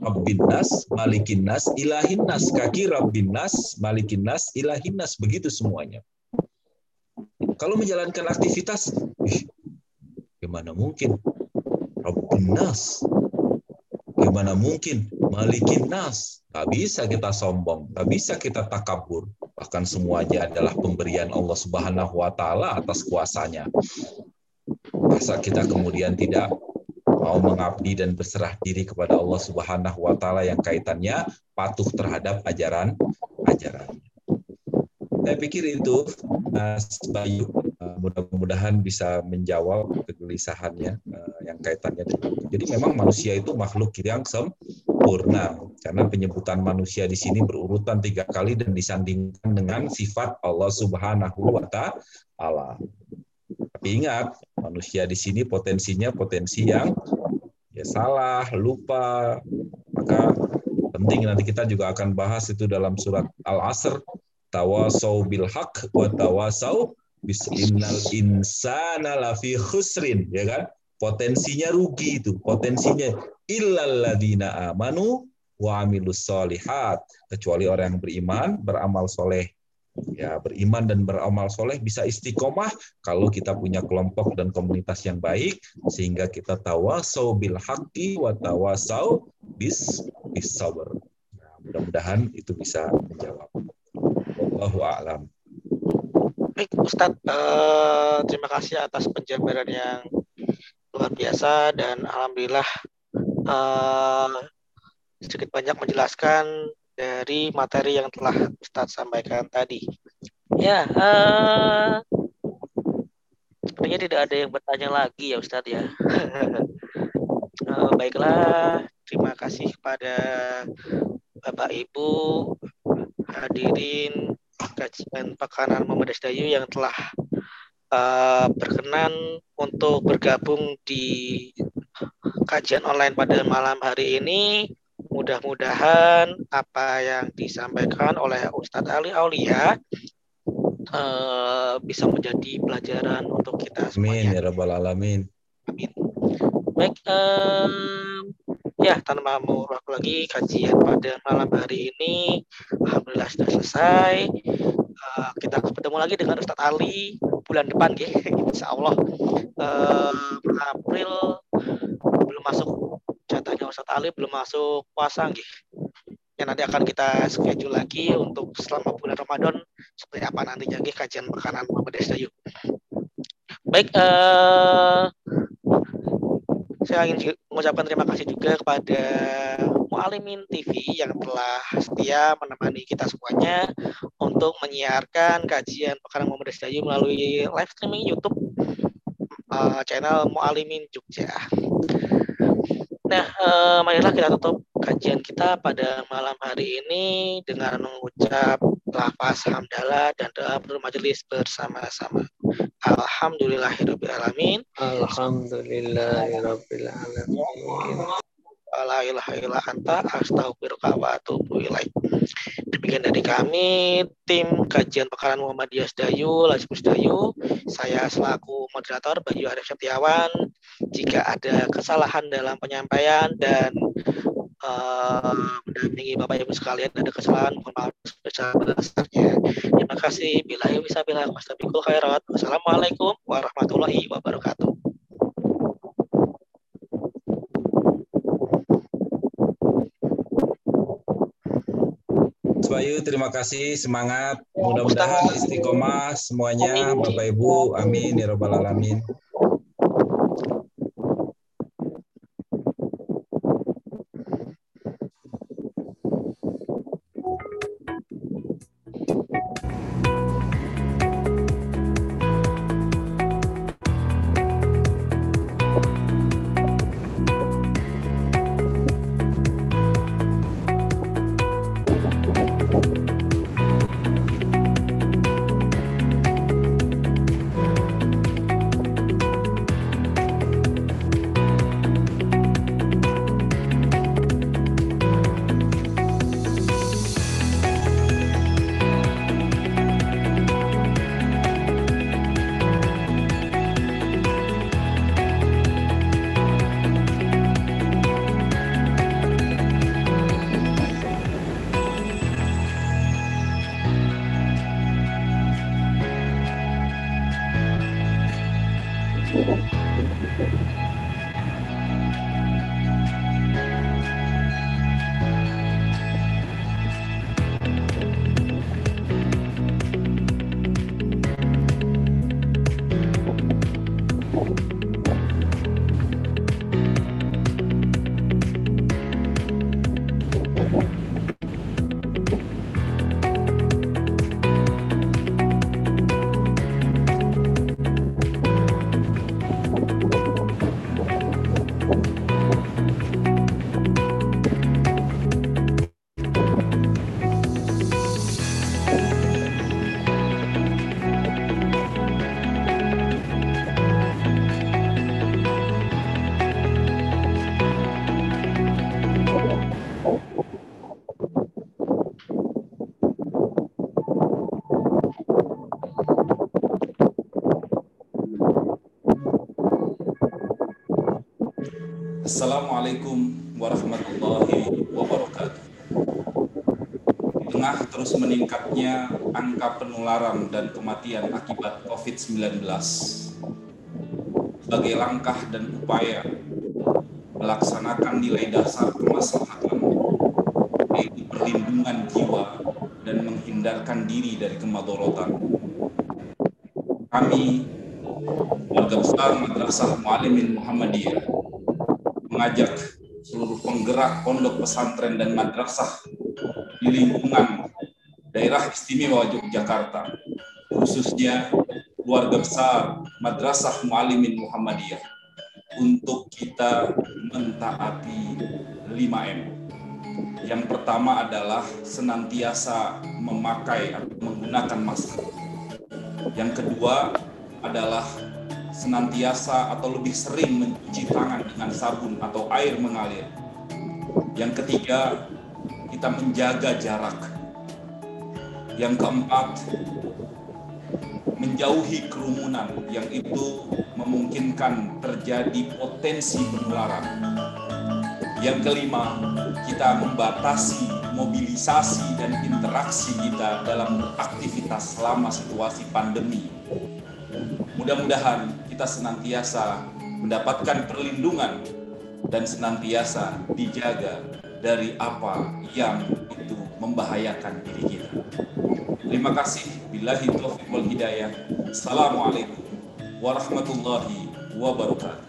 Rabbin Nas, Malikin Nas, Ilahin Nas. Kaki Rabbin Nas, Malikin Nas, Ilahin Nas. Begitu semuanya. Kalau menjalankan aktivitas, ih, gimana mungkin? Rabbin Nas. Gimana mungkin? Malikin Nas. Gak bisa kita sombong, gak bisa kita takabur bahkan semuanya adalah pemberian Allah Subhanahu wa taala atas kuasanya. Masa kita kemudian tidak mau mengabdi dan berserah diri kepada Allah Subhanahu wa taala yang kaitannya patuh terhadap ajaran ajaran. Saya pikir itu Mas Bayu mudah-mudahan bisa menjawab kegelisahannya eh, yang kaitannya dengan. Jadi memang manusia itu makhluk yang sempurna karena penyebutan manusia di sini berurutan tiga kali dan disandingkan dengan sifat Allah Subhanahu wa taala. Tapi ingat, manusia di sini potensinya potensi yang ya salah, lupa, maka penting nanti kita juga akan bahas itu dalam surat Al-Asr tawasau bil haq wa tawasau Bismillal insana lafi khusrin, ya kan? Potensinya rugi itu, potensinya illalladzina amanu wa amilus solihat. Kecuali orang yang beriman, beramal soleh. Ya, beriman dan beramal soleh bisa istiqomah kalau kita punya kelompok dan komunitas yang baik sehingga kita tawasau bil haqqi wa tawasau bis bis sabar. Nah, mudah-mudahan itu bisa menjawab. Wallahu a'lam. Baik, Ustadz, uh, terima kasih atas penjabaran yang luar biasa dan alhamdulillah uh, sedikit banyak menjelaskan dari materi yang telah Ustadz sampaikan tadi. Ya, uh, sepertinya tidak ada yang bertanya lagi ya Ustadz ya. uh, <laughs> baiklah, terima kasih kepada Bapak Ibu hadirin kajian pekanan Muhammad Dayu yang telah uh, berkenan untuk bergabung di kajian online pada malam hari ini. Mudah-mudahan apa yang disampaikan oleh Ustadz Ali Aulia uh, bisa menjadi pelajaran untuk kita semuanya. Amin ya rabbal alamin. Amin. Baik, um, Ya, tanpa waktu lagi kajian pada malam hari ini alhamdulillah sudah selesai. Uh, kita ketemu lagi dengan Ustadz Ali bulan depan ya, <laughs> insya Allah uh, April belum masuk jatahnya Ustadz Ali belum masuk puasa gitu. Yang nanti akan kita schedule lagi untuk selama bulan Ramadan seperti apa nantinya gitu, kajian makanan Muhammad Esdayu. Baik, uh, saya ingin mengucapkan terima kasih juga kepada Mualimin TV yang telah setia menemani kita semuanya untuk menyiarkan kajian Pekaran Muhammad Dayu melalui live streaming YouTube uh, channel Mualimin Jogja. Nah, uh, marilah kita tutup kajian kita pada malam hari ini dengan mengucap lafaz hamdalah dan doa bermajelis bersama-sama. Alhamdulillahirrahmanirrahim. Alhamdulillahirrahmanirrahim. La ilaha illa anta astaghfiruka wa. Demikian dari kami, tim kajian pekaran Muhammadiyah Dayu, Lazim Dayu. Saya selaku moderator Bayu Arif Setiawan. Jika ada kesalahan dalam penyampaian dan uh, Bapak Ibu sekalian ada kesalahan mohon maaf sebesar-besarnya. Terima kasih. Bila bisa bila khairat. Wassalamualaikum warahmatullahi wabarakatuh. Bayu, terima kasih, semangat. Mudah-mudahan istiqomah semuanya, Bapak Ibu. Amin ya robbal alamin. Assalamualaikum warahmatullahi wabarakatuh. Di tengah terus meningkatnya angka penularan dan kematian akibat COVID-19, sebagai langkah dan upaya melaksanakan nilai dasar kemaslahatan, yaitu perlindungan jiwa dan menghindarkan diri dari kemadorotan. Kami, warga besar Madrasah Mualimin Muhammadiyah, penggerak pondok pesantren dan madrasah di lingkungan daerah istimewa Yogyakarta, khususnya keluarga besar Madrasah Mualimin Muhammadiyah untuk kita mentaati 5M. Yang pertama adalah senantiasa memakai atau menggunakan masker. Yang kedua adalah senantiasa atau lebih sering mencuci tangan dengan sabun atau air mengalir. Yang ketiga, kita menjaga jarak. Yang keempat, menjauhi kerumunan yang itu memungkinkan terjadi potensi penularan. Yang kelima, kita membatasi mobilisasi dan interaksi kita dalam beraktivitas selama situasi pandemi. Mudah-mudahan kita senantiasa mendapatkan perlindungan dan senantiasa dijaga dari apa yang itu membahayakan diri kita. Terima kasih. Billahi taufiq wal hidayah. Assalamualaikum warahmatullahi wabarakatuh.